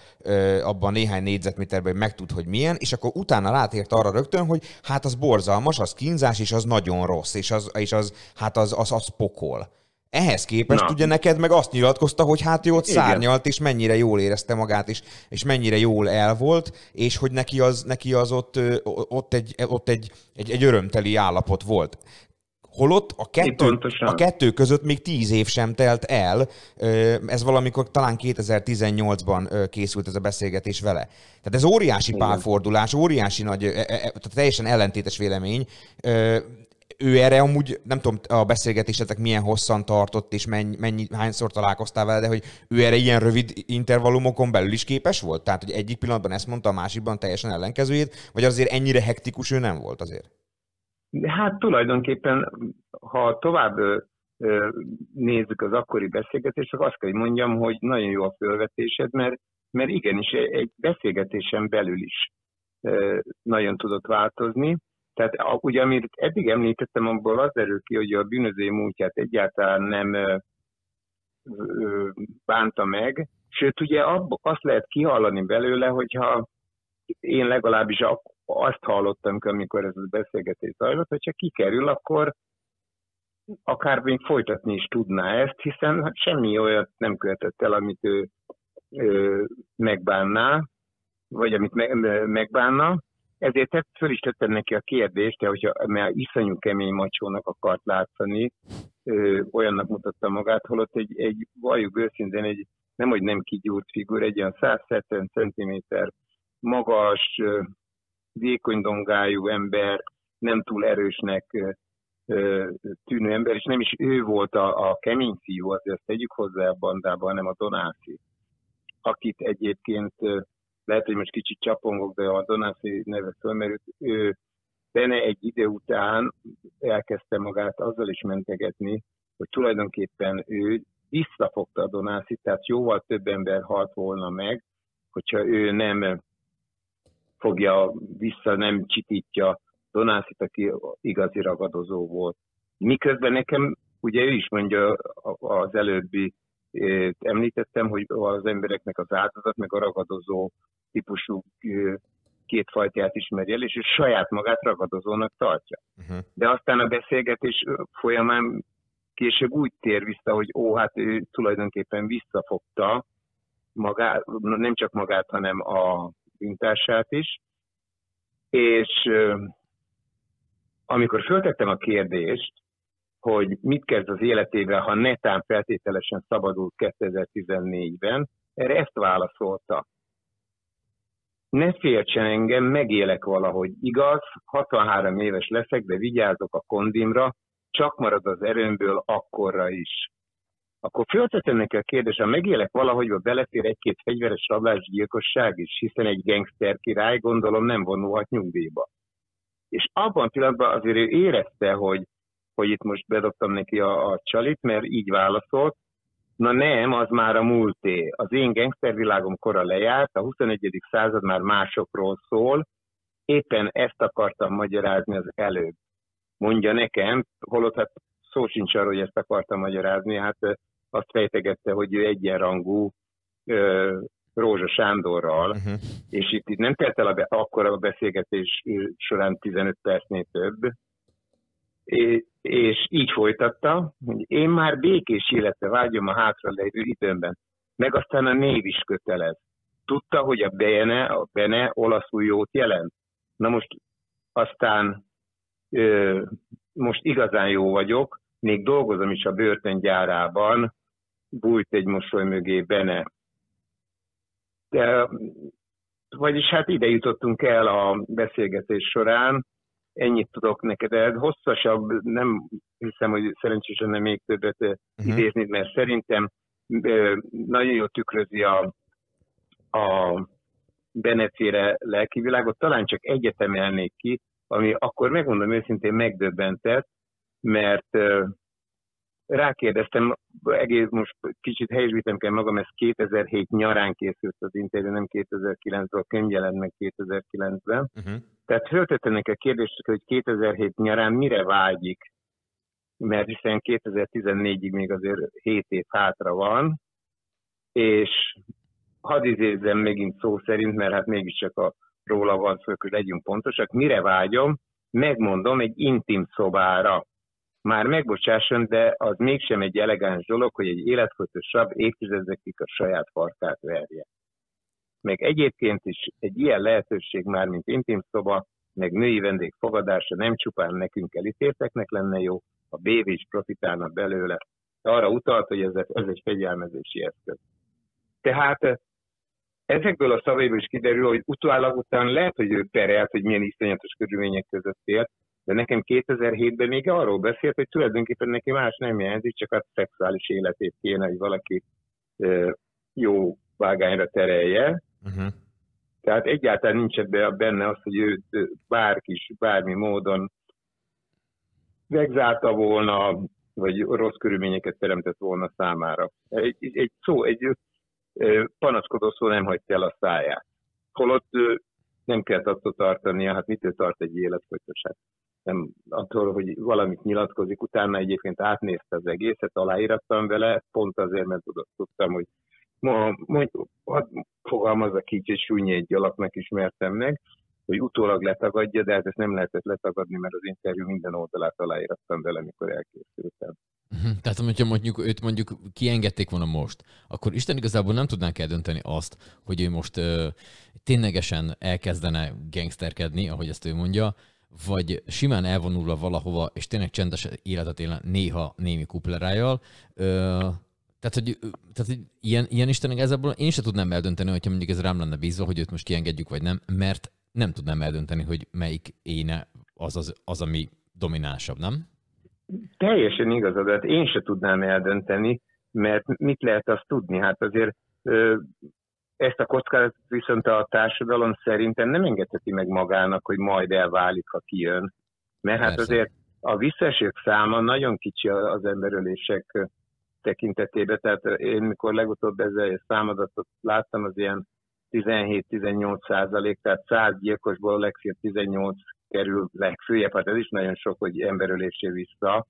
abba a néhány négyzetméterbe, hogy megtud, hogy milyen, és akkor utána rátért arra rögtön, hogy hát az borzalmas, az kínzás, és az nagyon rossz, és az, és az hát az, az, az pokol. Ehhez képest Na. ugye neked meg azt nyilatkozta, hogy hát Igen. szárnyalt, és mennyire jól érezte magát, és, és mennyire jól el volt, és hogy neki az, neki az ott, ott, egy, ott egy, egy, egy örömteli állapot volt. Holott a kettő, a kettő között még tíz év sem telt el. Ez valamikor talán 2018-ban ö, készült ez a beszélgetés vele. Tehát ez óriási Igen. pálfordulás, óriási nagy, ö, ö, ö, tehát teljesen ellentétes vélemény. Ő erre amúgy, nem tudom, a beszélgetésetek milyen hosszan tartott, és mennyi, mennyi, hányszor találkoztál vele, de hogy ő erre ilyen rövid intervallumokon belül is képes volt? Tehát, hogy egyik pillanatban ezt mondta, a másikban teljesen ellenkezőjét, vagy azért ennyire hektikus ő nem volt azért? Hát tulajdonképpen, ha tovább nézzük az akkori beszélgetést, akkor azt kell, hogy mondjam, hogy nagyon jó a fölvetésed, mert, mert igenis egy beszélgetésen belül is nagyon tudott változni. Tehát a- ugye, amit eddig említettem, abból az derül ki, hogy a bűnözői múltját egyáltalán nem ö, ö, bánta meg, sőt ugye abba, azt lehet kihallani belőle, hogyha én legalábbis azt hallottam, amikor ez a beszélgetés zajlott, hogyha kikerül, akkor akár még folytatni is tudná ezt, hiszen semmi olyat nem követett el, amit ő, ő megbánná, vagy amit me- megbánna. Ezért föl is tettem neki a kérdést, de hogyha, mert iszonyú kemény macsónak akart látszani, ö, olyannak mutatta magát, holott egy, egy valljuk őszintén, egy nem, hogy nem kigyúrt figur, egy olyan 170 cm magas, ö, vékony dongájú ember, nem túl erősnek ö, tűnő ember, és nem is ő volt a, a kemény fiú, azért azt tegyük hozzá a bandában, hanem a Donászi, akit egyébként ö, lehet, hogy most kicsit csapongok, de a Donászi neve fölmerült, ő Bene egy idő után elkezdte magát azzal is mentegetni, hogy tulajdonképpen ő visszafogta a Donászit, tehát jóval több ember halt volna meg, hogyha ő nem fogja vissza, nem csitítja Donászit, aki igazi ragadozó volt. Miközben nekem, ugye ő is mondja az előbbi, említettem, hogy az embereknek az áldozat, meg a ragadozó típusú eh, két fajtát ismeri el, és ő saját magát ragadozónak tartja. Uh-huh. De aztán a beszélgetés folyamán később úgy tér vissza, hogy ó, hát ő tulajdonképpen visszafogta magát, nem csak magát, hanem a bintását is, és amikor föltettem a kérdést, hogy mit kezd az életével, ha netán feltételesen szabadul 2014-ben, erre ezt válaszolta. Ne féltsen engem, megélek valahogy. Igaz, 63 éves leszek, de vigyázok a kondimra, csak marad az erőmből akkorra is. Akkor föltetem neki a kérdést, ha megélek valahogy, hogy belefér egy-két fegyveres rablásgyilkosság is, hiszen egy gangster király gondolom nem vonulhat nyugdíjba. És abban a pillanatban azért ő érezte, hogy, hogy itt most bedobtam neki a, a csalit, mert így válaszolt, Na nem, az már a múlté. Az én gangstervilágom kora lejárt, a 21. század már másokról szól, éppen ezt akartam magyarázni az előbb. Mondja nekem, holott hát szó sincs arról, hogy ezt akartam magyarázni, hát azt fejtegette, hogy ő egyenrangú ö, Rózsa Sándorral, uh-huh. és itt, itt nem telt el a be, akkor a beszélgetés során 15 percnél több, és, így folytatta, hogy én már békés életre vágyom a hátra levő időmben, meg aztán a név is kötelez. Tudta, hogy a bene, a bene olaszul jót jelent. Na most aztán ö, most igazán jó vagyok, még dolgozom is a börtöngyárában, bújt egy mosoly mögé bene. De, vagyis hát ide jutottunk el a beszélgetés során, ennyit tudok neked, ez hosszasabb, nem hiszem, hogy szerencsésen nem még többet uh-huh. idézni, mert szerintem nagyon jól tükrözi a, a Benecére lelkivilágot. Talán csak egyet emelnék ki, ami akkor megmondom őszintén megdöbbentett, mert rákérdeztem, egész most kicsit helyesbítem kell magam, ez 2007 nyarán készült az interjú, nem 2009-ben, a könyv jelent meg 2009-ben. Uh-huh. Tehát föltettem neki a kérdést, hogy 2007 nyarán mire vágyik, mert hiszen 2014-ig még azért 7 év hátra van, és hadd idézzem megint szó szerint, mert hát mégiscsak a róla van szó, hogy legyünk pontosak, mire vágyom, megmondom, egy intim szobára. Már megbocsásson, de az mégsem egy elegáns dolog, hogy egy életfolytosabb évtizedekig a saját farkát verje. Meg egyébként is egy ilyen lehetőség már, mint intim szoba, meg női vendég fogadása nem csupán nekünk elítélteknek lenne jó, a BV is profitálna belőle. Arra utalt, hogy ez, ez egy fegyelmezési eszköz. Tehát ezekből a szavaiból is kiderül, hogy utólag után lehet, hogy ő perelt, hogy milyen iszonyatos körülmények között élt, de nekem 2007-ben még arról beszélt, hogy tulajdonképpen neki más nem jelenti, csak a szexuális életét kéne, hogy valaki jó vágányra terelje. Uh-huh. Tehát egyáltalán nincs ebben benne az, hogy ő bárki is bármi módon megzárta volna, vagy rossz körülményeket teremtett volna számára. Egy, egy szó, egy panaszkodó szó nem hagyta el a száját. Holott nem kell attól tartania, hát mitől tart egy életfolytosát? Nem attól, hogy valamit nyilatkozik, utána egyébként átnézte az egészet, aláírattam vele, pont azért, mert tudtam, hogy ma, mondj, fogalmazza így, hogy súnyi egy alaknak ismertem meg, hogy utólag letagadja, de hát ezt nem lehetett letagadni, mert az interjú minden oldalát aláírattam vele, mikor elkészültem. Mhm. Tehát, hogyha mondjuk őt mondjuk kiengedték volna most, akkor Isten igazából nem tudnánk eldönteni azt, hogy ő most ö, ténylegesen elkezdene gangsterkedni, ahogy ezt ő mondja, vagy simán elvonulva valahova, és tényleg csendes életet élne néha némi kuplerájjal, ö, tehát, hogy, tehát, hogy ilyen, ilyen Isten igazából én sem tudnám eldönteni, hogyha mondjuk ez rám lenne bízva, hogy őt most kiengedjük, vagy nem, mert nem tudnám eldönteni, hogy melyik éne az, az, az ami dominánsabb, nem? Teljesen igazad, hát én se tudnám eldönteni, mert mit lehet azt tudni? Hát azért ezt a kockázatot viszont a társadalom szerintem nem engedheti meg magának, hogy majd elválik, ha kijön. Mert hát Persze. azért a visszaesők száma nagyon kicsi az emberölések tekintetében. Tehát én mikor legutóbb ezzel egy számadatot láttam, az ilyen 17-18 százalék, tehát 100 gyilkosból legfeljebb 18 kerül legfőjebb, hát ez is nagyon sok, hogy emberölésé vissza.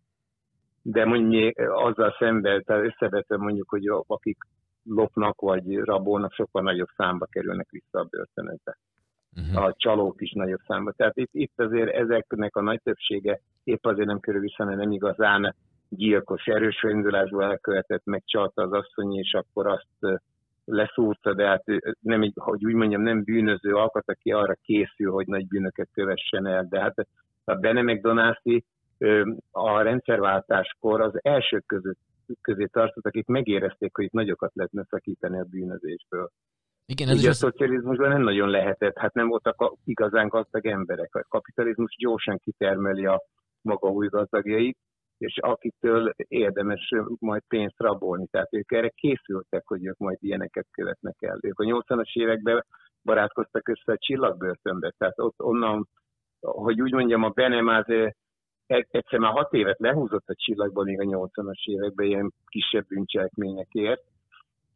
De mondjuk azzal szemben, tehát összevetve mondjuk, hogy akik lopnak vagy rabolnak, sokkal nagyobb számba kerülnek vissza a börtönökbe. Uh-huh. A csalók is nagyobb számba. Tehát itt, itt azért ezeknek a nagy többsége épp azért nem kerül vissza, mert nem igazán gyilkos, erős indulásból elkövetett, megcsalta az asszony, és akkor azt leszúrta, de hát nem, egy- hogy úgy mondjam, nem bűnöző alkat, aki arra készül, hogy nagy bűnöket kövessen el. De hát a Bene McDonald's a rendszerváltáskor az elsők között közé tartott, akik megérezték, hogy itt nagyokat lehetne szakítani a bűnözésből. Igen, ez Ugye a szocializmusban nem nagyon lehetett, hát nem voltak igazán gazdag emberek. A kapitalizmus gyorsan kitermeli a maga új gazdagjait, és akitől érdemes majd pénzt rabolni. Tehát ők erre készültek, hogy ők majd ilyeneket követnek el. Ők a 80-as években barátkoztak össze a csillagbörtönbe. Tehát ott onnan, hogy úgy mondjam, a Benem az eh, egy- egyszer már hat évet lehúzott a csillagban még a 80-as években ilyen kisebb bűncselekményekért.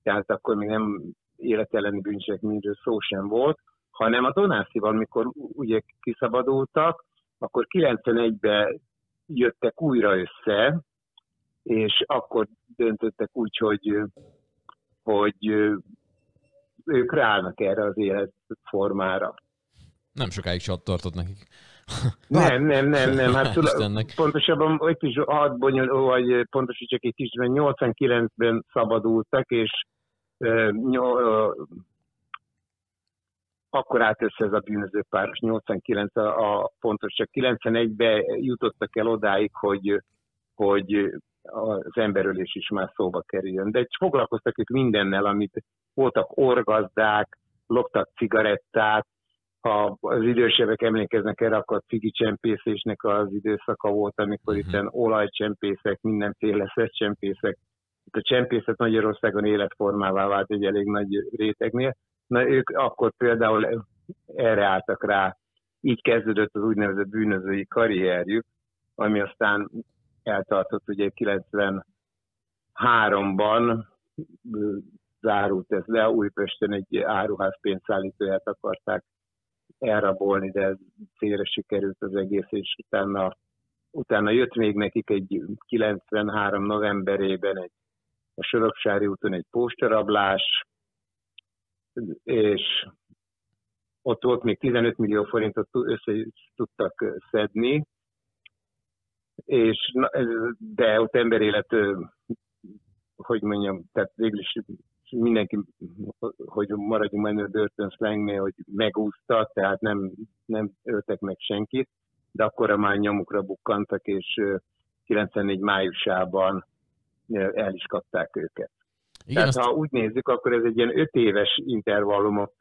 Tehát akkor még nem életelleni bűncselekményről szó sem volt, hanem a Donászival, amikor ugye kiszabadultak, akkor 91-ben jöttek újra össze, és akkor döntöttek úgy, hogy, hogy ők ráállnak erre az életformára. nem sokáig se tartott nekik. Nem, nem, nem, nem. Hát tula- pontosabban egy kis hat bonyol, vagy pontosítsak egy kicsit, mert 89-ben szabadultak, és akkor állt össze ez a bűnöző páros, 89 a, a pontos, csak 91-ben jutottak el odáig, hogy, hogy az emberölés is már szóba kerüljön. De foglalkoztak ők mindennel, amit voltak orgazdák, loptak cigarettát, ha az idősebbek emlékeznek erre, akkor cigi csempészésnek az időszaka volt, amikor Mhm. uh-huh. itt olajcsempészek, mindenféle szeszcsempészek. Itt a csempészet Magyarországon életformává vált egy elég nagy rétegnél. Na ők akkor például erre álltak rá. Így kezdődött az úgynevezett bűnözői karrierjük, ami aztán eltartott ugye 93-ban ö, zárult ez le, Újpesten egy áruház pénzszállítóját akarták elrabolni, de ez félre sikerült az egész, és utána, utána jött még nekik egy 93 novemberében egy, a Soroksári úton egy postarablás, és ott volt még 15 millió forintot össze tudtak szedni, és de ott emberélet, hogy mondjam, tehát végül is mindenki, hogy maradjunk menő börtön slangnél, hogy megúszta, tehát nem, nem öltek meg senkit, de akkor már nyomukra bukkantak, és ö, 94 májusában el is kapták őket. Igen, Tehát azt, ha úgy nézzük, akkor ez egy ilyen öt éves intervallumot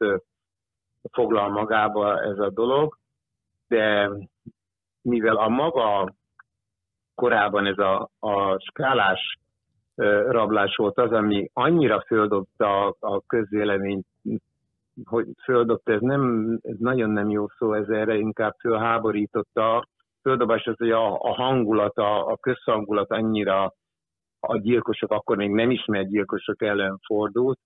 foglal magába ez a dolog, de mivel a maga korábban ez a, a skálás rablás volt az, ami annyira földobta a, a közvéleményt, hogy földobta, ez, nem, ez nagyon nem jó szó, ez erre inkább fölháborította. Földobás az, hogy a, a hangulat, a, a közhangulat annyira a gyilkosok, akkor még nem ismert gyilkosok ellen fordult,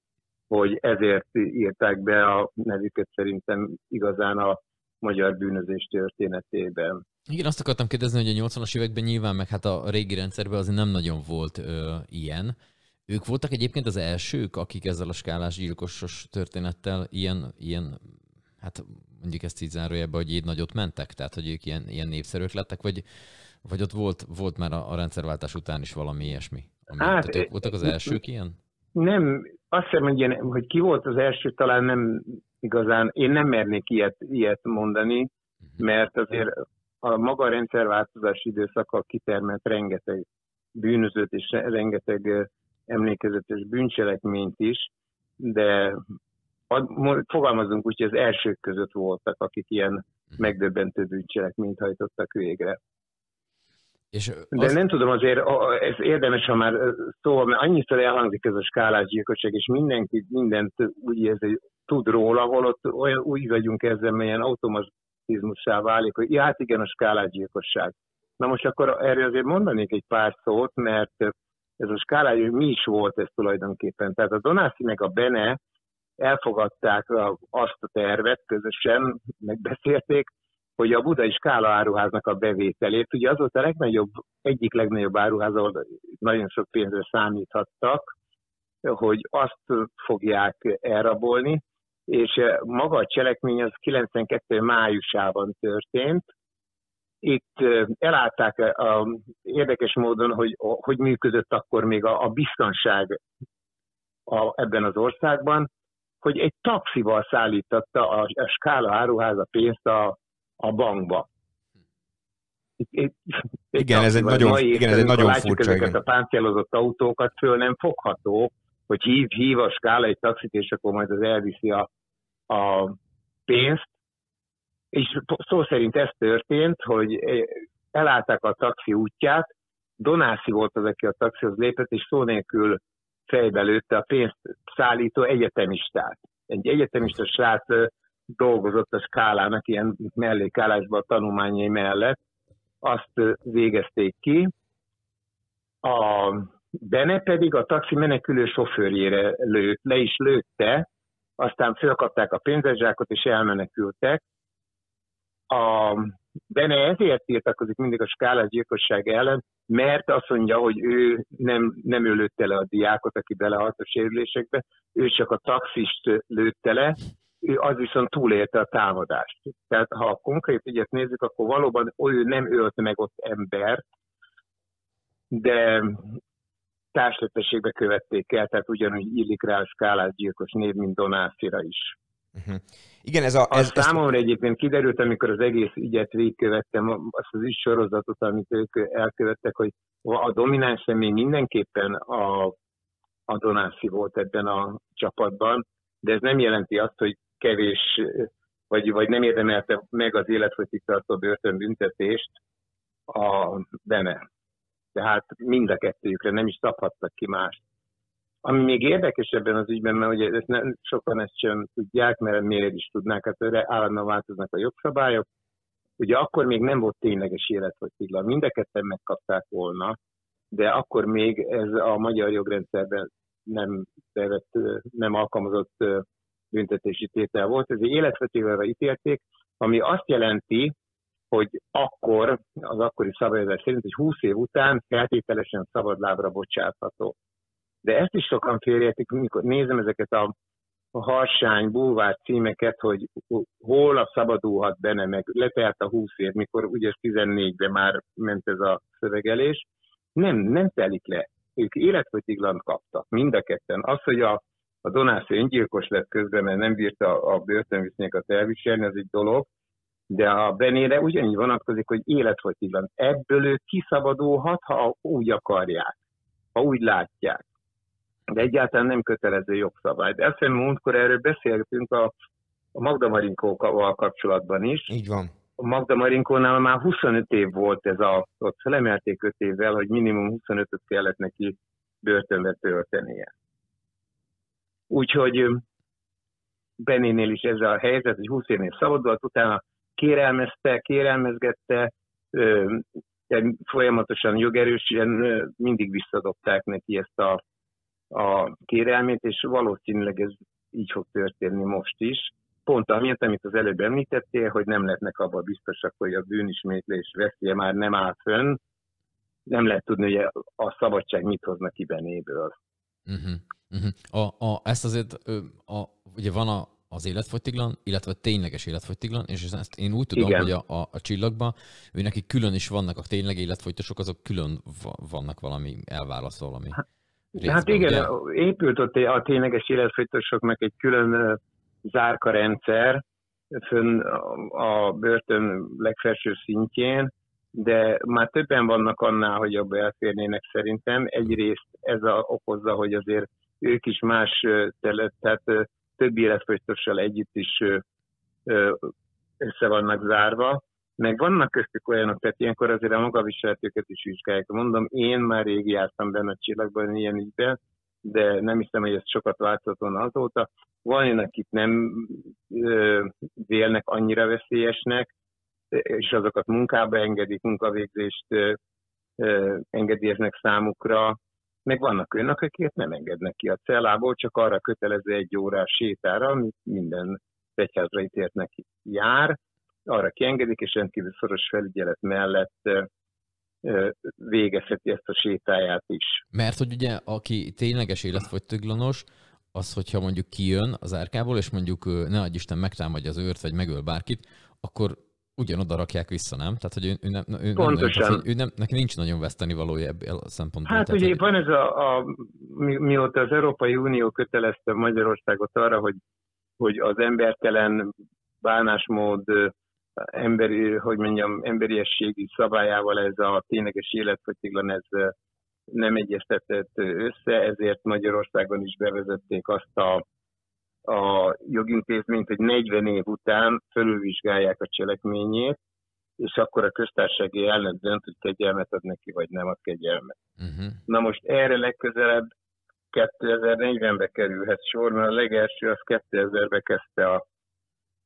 hogy ezért írták be a nevüket szerintem igazán a magyar bűnözés történetében. igen, azt akartam kérdezni, hogy a 80-as években nyilván, meg hát a régi rendszerben azért nem nagyon volt ö, ilyen. Ők voltak egyébként az elsők, akik ezzel a skálás gyilkosos történettel ilyen, ilyen hát mondjuk ezt így zárójelbe, hogy így nagyot mentek, tehát hogy ők ilyen, ilyen népszerűek lettek, vagy, vagy ott volt, volt már a, a rendszerváltás után is valami ilyesmi? Ami, Hát, tehát ők voltak az elsők ilyen? Nem, azt hiszem, hogy, ilyen, hogy ki volt az első, talán nem igazán, én nem mernék ilyet, ilyet mondani, mert azért a maga rendszerváltozás időszaka kitermelt rengeteg bűnözőt és rengeteg emlékezetes bűncselekményt is, de ad- fogalmazunk úgy, hogy az elsők között voltak, akik ilyen megdöbbentő bűncselekményt hajtottak végre. És De az, nem tudom, azért ez érdemes, ha már ö, szó, mert annyiszor elhangzik ez a skálás gyilkosság, és mindenki mindent úgy érzi, tud róla, holott olyan úgy vagyunk ezzel, melyen automatizmussá válik, hogy ja, hát igen, a skálás gyilkosság. Na most akkor erről azért mondanék egy pár szót, mert ez a skálás, hogy mi is volt ez tulajdonképpen. Tehát a Donászi meg a Bene elfogadták azt a tervet közösen, megbeszélték, hogy a budai skála áruháznak a bevételét, ugye az volt a legnagyobb, egyik legnagyobb áruház, ahol nagyon sok pénzre számíthattak, hogy azt fogják elrabolni, és maga a cselekmény az 92. májusában történt. Itt elállták eh, a, érdekes módon, hogy hogy működött akkor még a, a biztonság a, ebben az országban, hogy egy taxival szállította a, a Skála áruház a pénzt a, a bankba. Igen, ez egy nagyon- igen, ez egy nagyon furcsa, ezeket igen. a páncélozott autókat, föl nem fogható, hogy hív, hív a Skála egy taxit, és akkor majd az elviszi a, a pénzt. És szó szerint ez történt, hogy eh, elállták a taxi útját, Donászi volt az, aki a taxihoz lépett, és szó nélkül fejbe lőtte a pénzt szállító egyetemistát. Egy egyetemista srác ö, dolgozott a skálának ilyen mellékállásban a tanulmányai mellett, azt végezték ki. A Bene pedig a taxi menekülő sofőrjére lőtt, le is lőtte, aztán fölkapták a pénzeszsákot és elmenekültek. A Bene ezért tiltakozik mindig a skálás gyilkosság ellen, mert azt mondja, hogy ő nem, nem ő lőtte le a diákot, aki belehalt a sérülésekbe, ő csak a taxist lőtte le, az viszont túlélte a támadást. Tehát ha a konkrét ügyet nézzük, akkor valóban ő nem ölt meg ott embert, de társletességbe követték el, tehát ugyanúgy illik rá a skálás gyilkos név, mint Donászira is. Igen, ez a... Ez, ez, számomra egyébként kiderült, amikor az egész ügyet végigkövettem, azt az ügy sorozatot, amit ők elkövettek, hogy a domináns személy mindenképpen a, a Donászi volt ebben a csapatban, de ez nem jelenti azt, hogy kevés, vagy, vagy nem érdemelte meg az életfogytig tartó börtönbüntetést a Bene. Tehát mind a kettőjükre nem is szabhattak ki mást. Ami még érdekes ebben az ügyben, mert ugye ezt nem, sokan ezt sem tudják, mert miért is tudnák, hát erre állandóan változnak a jogszabályok. Ugye akkor még nem volt tényleges életfogytiglan, mind a ketten megkapták volna, de akkor még ez a magyar jogrendszerben nem, bevett, nem alkalmazott büntetési tétel volt, ezért életfogytiglanra ítélték, ami azt jelenti, hogy akkor, az akkori szabályozás szerint, hogy 20 év után feltételesen szabadlábra bocsátható. De ezt is sokan félreértik, mikor nézem ezeket a, harsány, bulvár címeket, hogy hol a szabadulhat benne, meg letelt a 20 év, mikor ugye 14-ben már ment ez a szövegelés. Nem, nem telik le. Ők életfogytiglant kaptak, mind a ketten. Az, hogy a, a Donászi öngyilkos lett közben, mert nem bírta a börtönviszonyokat elviselni, az egy dolog, de a Benére ugyanígy vonatkozik, hogy életfogytiglan. Ebből ők kiszabadulhat, ha úgy akarják, ha úgy látják. De egyáltalán nem kötelező jogszabály. De azt múltkor erről beszéltünk a, a Magda Marinkóval kapcsolatban is. így van. A Magda Marinkónál már 25 év volt ez a, ott felemelték 5 évvel, hogy minimum 25-öt kellett neki börtönbe töltenie. Úgyhogy Benénél is ez a helyzet, hogy 20 évnél szabadult, utána kérelmezte, kérelmezgette, de folyamatosan jogerősen mindig visszadobták neki ezt a, a kérelmét, és valószínűleg ez így fog történni most is. Pont amiatt, amit az előbb említettél, hogy nem lehetnek abban biztosak, hogy a bűnismétlés veszélye már nem áll fönn, nem lehet tudni, hogy a szabadság mit hozna ki Benéből. Uh-huh. Uh-huh. A, a, ezt azért, a, ugye van a, az életfogytiglan, illetve a tényleges életfogytiglan, és ezt én úgy tudom, Igen. hogy a, a, a csillagban, ő neki külön is vannak a tényleg életfogytosok, azok külön va- vannak valami elválasztva valami. Részben, hát részben, igen, ugye? épült ott a tényleges életfogytosoknak egy külön ö, zárka rendszer fönn a a börtön legfelső szintjén, de már többen vannak annál, hogy abba elférnének szerintem. Egyrészt ez a, okozza, hogy azért ők is más terület, tehát több életfogytossal együtt is össze vannak zárva, meg vannak köztük olyanok, tehát ilyenkor azért a magaviseletőket is vizsgálják. Mondom, én már rég jártam benne a csillagban ilyen ügyben, de nem hiszem, hogy ez sokat változott volna azóta. Van akik nem ö, vélnek annyira veszélyesnek, és azokat munkába engedik, munkavégzést engedélyeznek számukra, meg vannak olyanok, akiket nem engednek ki a cellából, csak arra kötelező egy órás sétára, amit minden egyházra ítéltnek jár, arra kiengedik, és rendkívül szoros felügyelet mellett végezheti ezt a sétáját is. Mert hogy ugye, aki tényleges életfogytiglanos, az, hogyha mondjuk kijön az árkából, és mondjuk ne adj Isten megtámadja az őrt, vagy megöl bárkit, akkor ugyanoda rakják vissza, nem? Tehát, hogy ő, ő, nem, ő, nem, Pontosan. tehát, hogy ő nem, neki nincs nagyon veszteni valója ebből a szempontból. Hát tehát, ugye hogy, van ez a, a mi, mióta az Európai Unió kötelezte Magyarországot arra, hogy, hogy az embertelen bánásmód emberi, hogy mondjam, emberiességi szabályával ez a tényleges életfogytiglan ez nem egyeztetett össze, ezért Magyarországon is bevezették azt a, a jogintézményt, hogy 40 év után felülvizsgálják a cselekményét, és akkor a köztársasági elnök dönt, hogy kegyelmet ad neki, vagy nem ad kegyelmet. uh-huh. Na most erre legközelebb 2040-be kerülhet sor, mert a legelső az 2000-be kezdte a,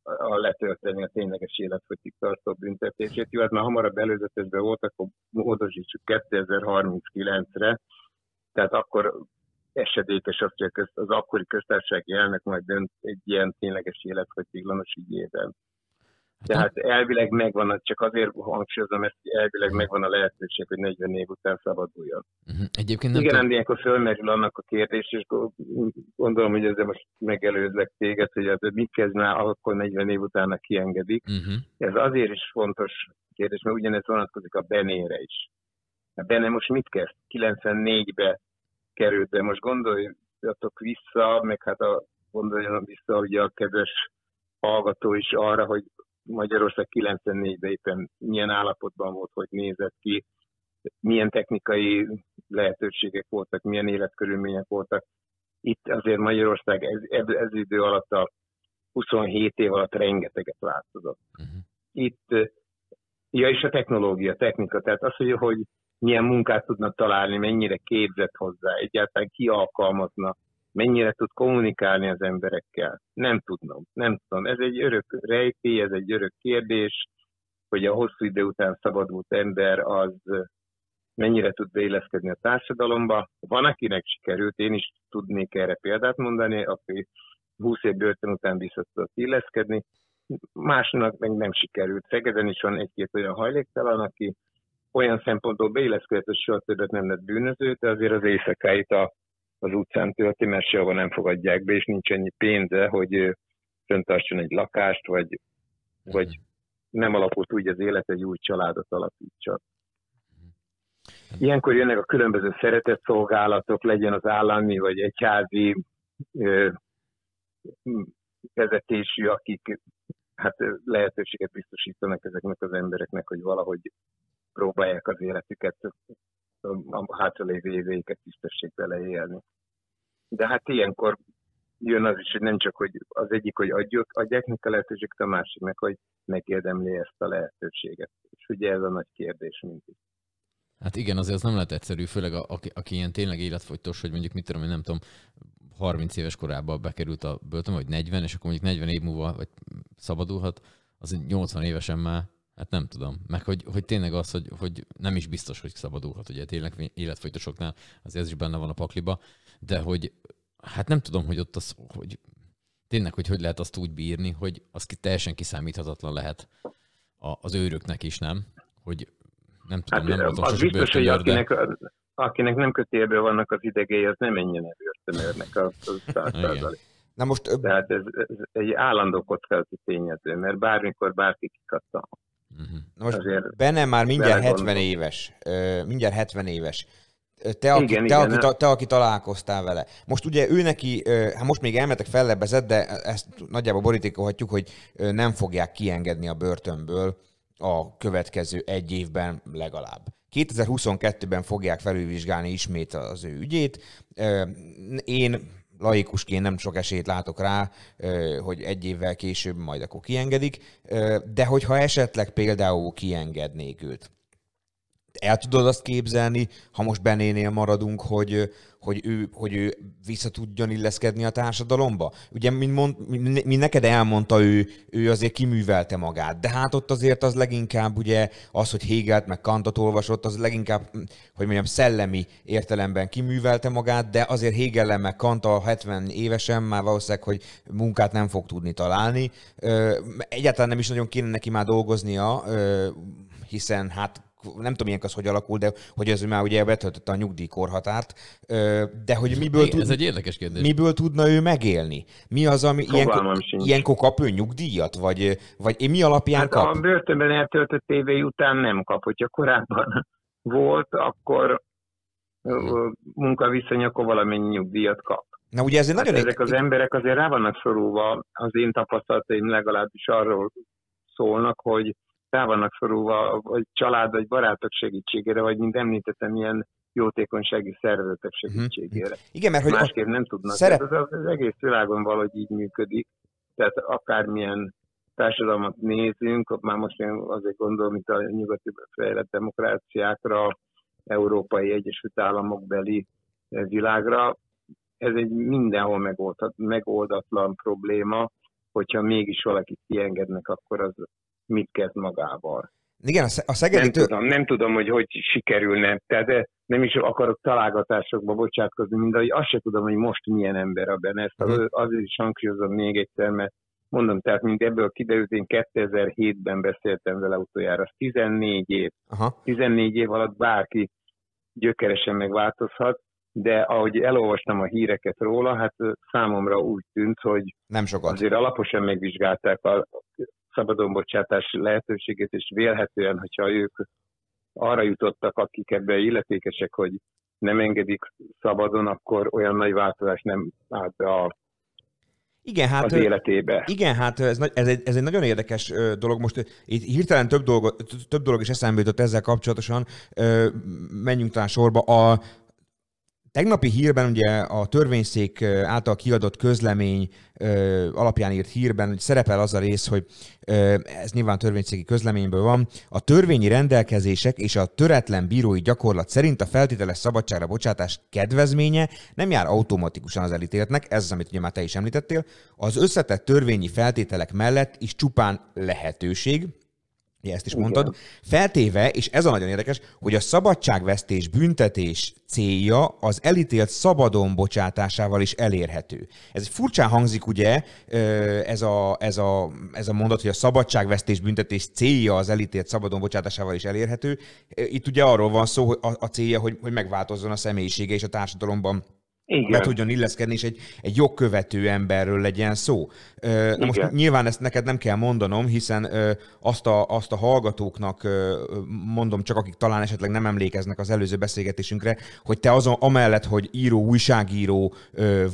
a letölteni a tényleges életfogytig tartó büntetését. Jó, hát már hamarabb előzetesben volt, akkor módosítsuk 2039-re, tehát akkor esedékes az, hogy a köz- az akkori köztársasági elnök majd dönt egy ilyen tényleges életfogytiglanos ügyében. Tehát elvileg megvan, csak azért hangsúlyozom ezt, hogy elvileg megvan a lehetőség, hogy 40 év után szabaduljon. Uh-huh. Egyébként nem Igen, ám ilyenkor fölmerül annak a kérdés, és gondolom, hogy ezzel most megelőzlek téged, hogy az, mit kezd már, akkor 40 év utána kiengedik. uh-huh. Ez azért is fontos kérdés, mert ugyanez vonatkozik a Benére is. A Bene most mit kezd? 94-be került be. Most gondoljatok vissza, meg hát a, gondoljon vissza ugye a kedves hallgató is arra, hogy Magyarország 94-ben éppen milyen állapotban volt, hogy nézett ki, milyen technikai lehetőségek voltak, milyen életkörülmények voltak. Itt azért Magyarország ez, ez, ez idő alatt a 27 év alatt rengeteget változott. Uh-huh. Itt, ja és a technológia, technika, tehát az, hogy, hogy milyen munkát tudnak találni, mennyire képzett hozzá, egyáltalán ki alkalmazna, mennyire tud kommunikálni az emberekkel. Nem tudnom, nem tudom. Ez egy örök rejtély, ez egy örök kérdés, hogy a hosszú idő után szabadult ember az mennyire tud beilleszkedni a társadalomba. Van, akinek sikerült, én is tudnék erre példát mondani, aki 20 év börtön után vissza tudott illeszkedni, másnak meg nem sikerült. Szegeden is van egy-két olyan hajléktalan, aki olyan szempontból beilleszkedett, hogy soha többet nem lett bűnöző, de azért az éjszakáit a, az utcán tölti, mert sehova nem fogadják be, és nincs ennyi pénze, hogy föntartson egy lakást, vagy, vagy nem alakult úgy az élet, egy új családot alapítson. Ilyenkor jönnek a különböző szeretett szolgálatok, legyen az állami vagy egyházi ö, vezetésű, akik hát lehetőséget biztosítanak ezeknek az embereknek, hogy valahogy próbálják az életüket, a hátralévő éveiket tisztességbe leélni. De hát ilyenkor jön az is, hogy nem csak, hogy az egyik, hogy adjuk, adják neki a lehetőséget, a másik meg, hogy megérdemli ezt a lehetőséget. És ugye ez a nagy kérdés mindig. Hát igen, azért az nem lehet egyszerű, főleg a, aki, aki ilyen tényleg életfogytos, hogy mondjuk mit tudom, én nem tudom, 30 éves korában bekerült a börtönbe, vagy 40, és akkor mondjuk 40 év múlva vagy szabadulhat, az 80 évesen már, hát nem tudom. Meg hogy, hogy tényleg az, hogy, hogy nem is biztos, hogy szabadulhat, ugye tényleg életfogytosoknál azért ez is benne van a pakliba, de hogy hát nem tudom, hogy ott az, hogy tényleg, hogy hogy lehet azt úgy bírni, hogy az ki teljesen kiszámíthatatlan lehet a, az őröknek is, nem? Hogy nem tudom, Hát nem voltam az biztos, hogy börtönőr, de- akinek, akinek nem kötélből vannak az idegei, az nem menjen el börtönőrnek az, az. Na most Tehát ez, ez egy állandó kockázati tényező, mert bármikor bárki kikattan. Na most Azért Benne már mindjárt belegondolok. 70 éves. Ö, mindjárt 70 éves. Te, aki, Igen, te, igen, aki, te, aki találkoztál vele. Most ugye ő neki, hát most még elmetek fellebbezett, de ezt nagyjából borítékolhatjuk, hogy nem fogják kiengedni a börtönből a következő egy évben legalább. 2022-ben fogják felülvizsgálni ismét az ő ügyét. Én laikusként nem sok esélyt látok rá, hogy egy évvel később majd akkor kiengedik, de hogyha esetleg például kiengednék őt, el tudod azt képzelni, ha most Benénél maradunk, hogy, hogy, ő, hogy ő vissza tudjon illeszkedni a társadalomba? Ugye, mint, mond, mint neked elmondta ő, ő azért kiművelte magát, de hát ott azért az leginkább ugye az, hogy Hegelt meg Kantot olvasott, az leginkább, hogy mondjam, szellemi értelemben kiművelte magát, de azért Hegel meg Kant a 70 évesen már valószínűleg, hogy munkát nem fog tudni találni. Egyáltalán nem is nagyon kéne neki már dolgoznia, hiszen hát nem tudom ilyenkor az hogy alakul, de hogy ez már ugye betöltötte a nyugdíjkorhatárt, de hogy miből, tud, ez egy érdekes kérdés. miből tudna ő megélni? Mi az, ami ilyenkor, ilyenkor kap ő nyugdíjat? Vagy, vagy mi alapján Hát kap? a börtönben eltöltött évei után nem kap. Hogyha korábban volt, akkor ö, munkaviszony, akkor valamennyi nyugdíjat kap. Na ugye ez egy Hát nagyon... ezek az emberek azért rá vannak szorulva, az én tapasztalataim legalábbis arról szólnak, hogy rá vannak szorulva, vagy család, vagy barátok segítségére, vagy mint említettem, ilyen jótékonysági szervezetek segítségére. Igen, mert hogy a, Másképp nem tudnak. szerep- Ez az, az egész világon valahogy így működik. Tehát akármilyen társadalmat nézünk, már most én azért gondolom, mint a nyugati fejlett demokráciákra, Európai Egyesült Államok beli eh, világra, ez egy mindenhol megoldhat, megoldatlan probléma, hogyha mégis valakit kiengednek, akkor az mit kezd magával. igen, a Sze- a szegedi... Nem tő- tudom, nem tudom, hogy hogy sikerülne. Tehát eh, nem is akarok találgatásokba bocsátkozni, mind ahogy azt se tudom, hogy most milyen ember a benne. Ezt Mhm. az, azért is hangsúlyozom még egyszer, mert mondom, tehát mint ebből kiderült, én 2007-ben beszéltem vele utoljára, az 14 év. Aha. 14 év alatt bárki gyökeresen megváltozhat, de ahogy elolvastam a híreket róla, hát ö, számomra úgy tűnt, hogy Nem sokat. azért alaposan megvizsgálták a szabadonbocsátás lehetőségét, és vélhetően, hogyha ők arra jutottak, akik ebben illetékesek, hogy nem engedik szabadon, akkor olyan nagy változás nem állt be a, Igen, hát... az életébe. Igen, hát ez, ez, egy, ez egy nagyon érdekes dolog. Most itt hirtelen több dolog, több dolog is eszembe jutott ezzel kapcsolatosan. Menjünk talán sorba. A tegnapi hírben ugye a törvényszék által kiadott közlemény alapján írt hírben hogy szerepel az a rész, hogy ez nyilván törvényszéki közleményből van, a törvényi rendelkezések és a töretlen bírói gyakorlat szerint a feltételes szabadságra bocsátás kedvezménye nem jár automatikusan az elítéltnek, ez az, amit ugye már te is említettél, az összetett törvényi feltételek mellett is csupán lehetőség, Ugye ezt is mondtad. Feltéve, és ez a nagyon érdekes, hogy a szabadságvesztés büntetés célja az elítélt szabadon bocsátásával is elérhető. Ez furcsán hangzik, ugye, ez a, ez, a, ez a mondat, hogy a szabadságvesztés büntetés célja az elítélt szabadon bocsátásával is elérhető. Itt ugye arról van szó, hogy a, a célja, hogy, hogy megváltozzon a személyisége és a társadalomban be Igen. tudjon illeszkedni, és egy, egy jogkövető emberről legyen szó. Na most nyilván ezt neked nem kell mondanom, hiszen azt, a, azt a hallgatóknak mondom csak, akik talán esetleg nem emlékeznek az előző beszélgetésünkre, hogy te azon, amellett, hogy író, újságíró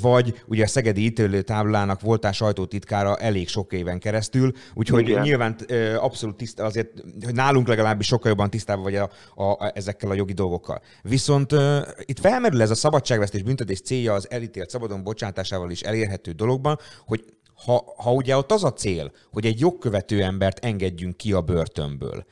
vagy, ugye a Szegedi ítélő táblának voltál sajtótitkára elég sok éven keresztül, úgyhogy Igen. nyilván abszolút tiszta, azért, hogy nálunk legalábbis sokkal jobban tisztában vagy a, a, ezekkel a jogi dolgokkal. Viszont itt felmerül ez a szabadságvesztés büntetés célja az elítélt szabadon bocsátásával is elérhető dologban, hogy ha, ha ugye ott az a cél, hogy egy jogkövető embert engedjünk ki a börtönből,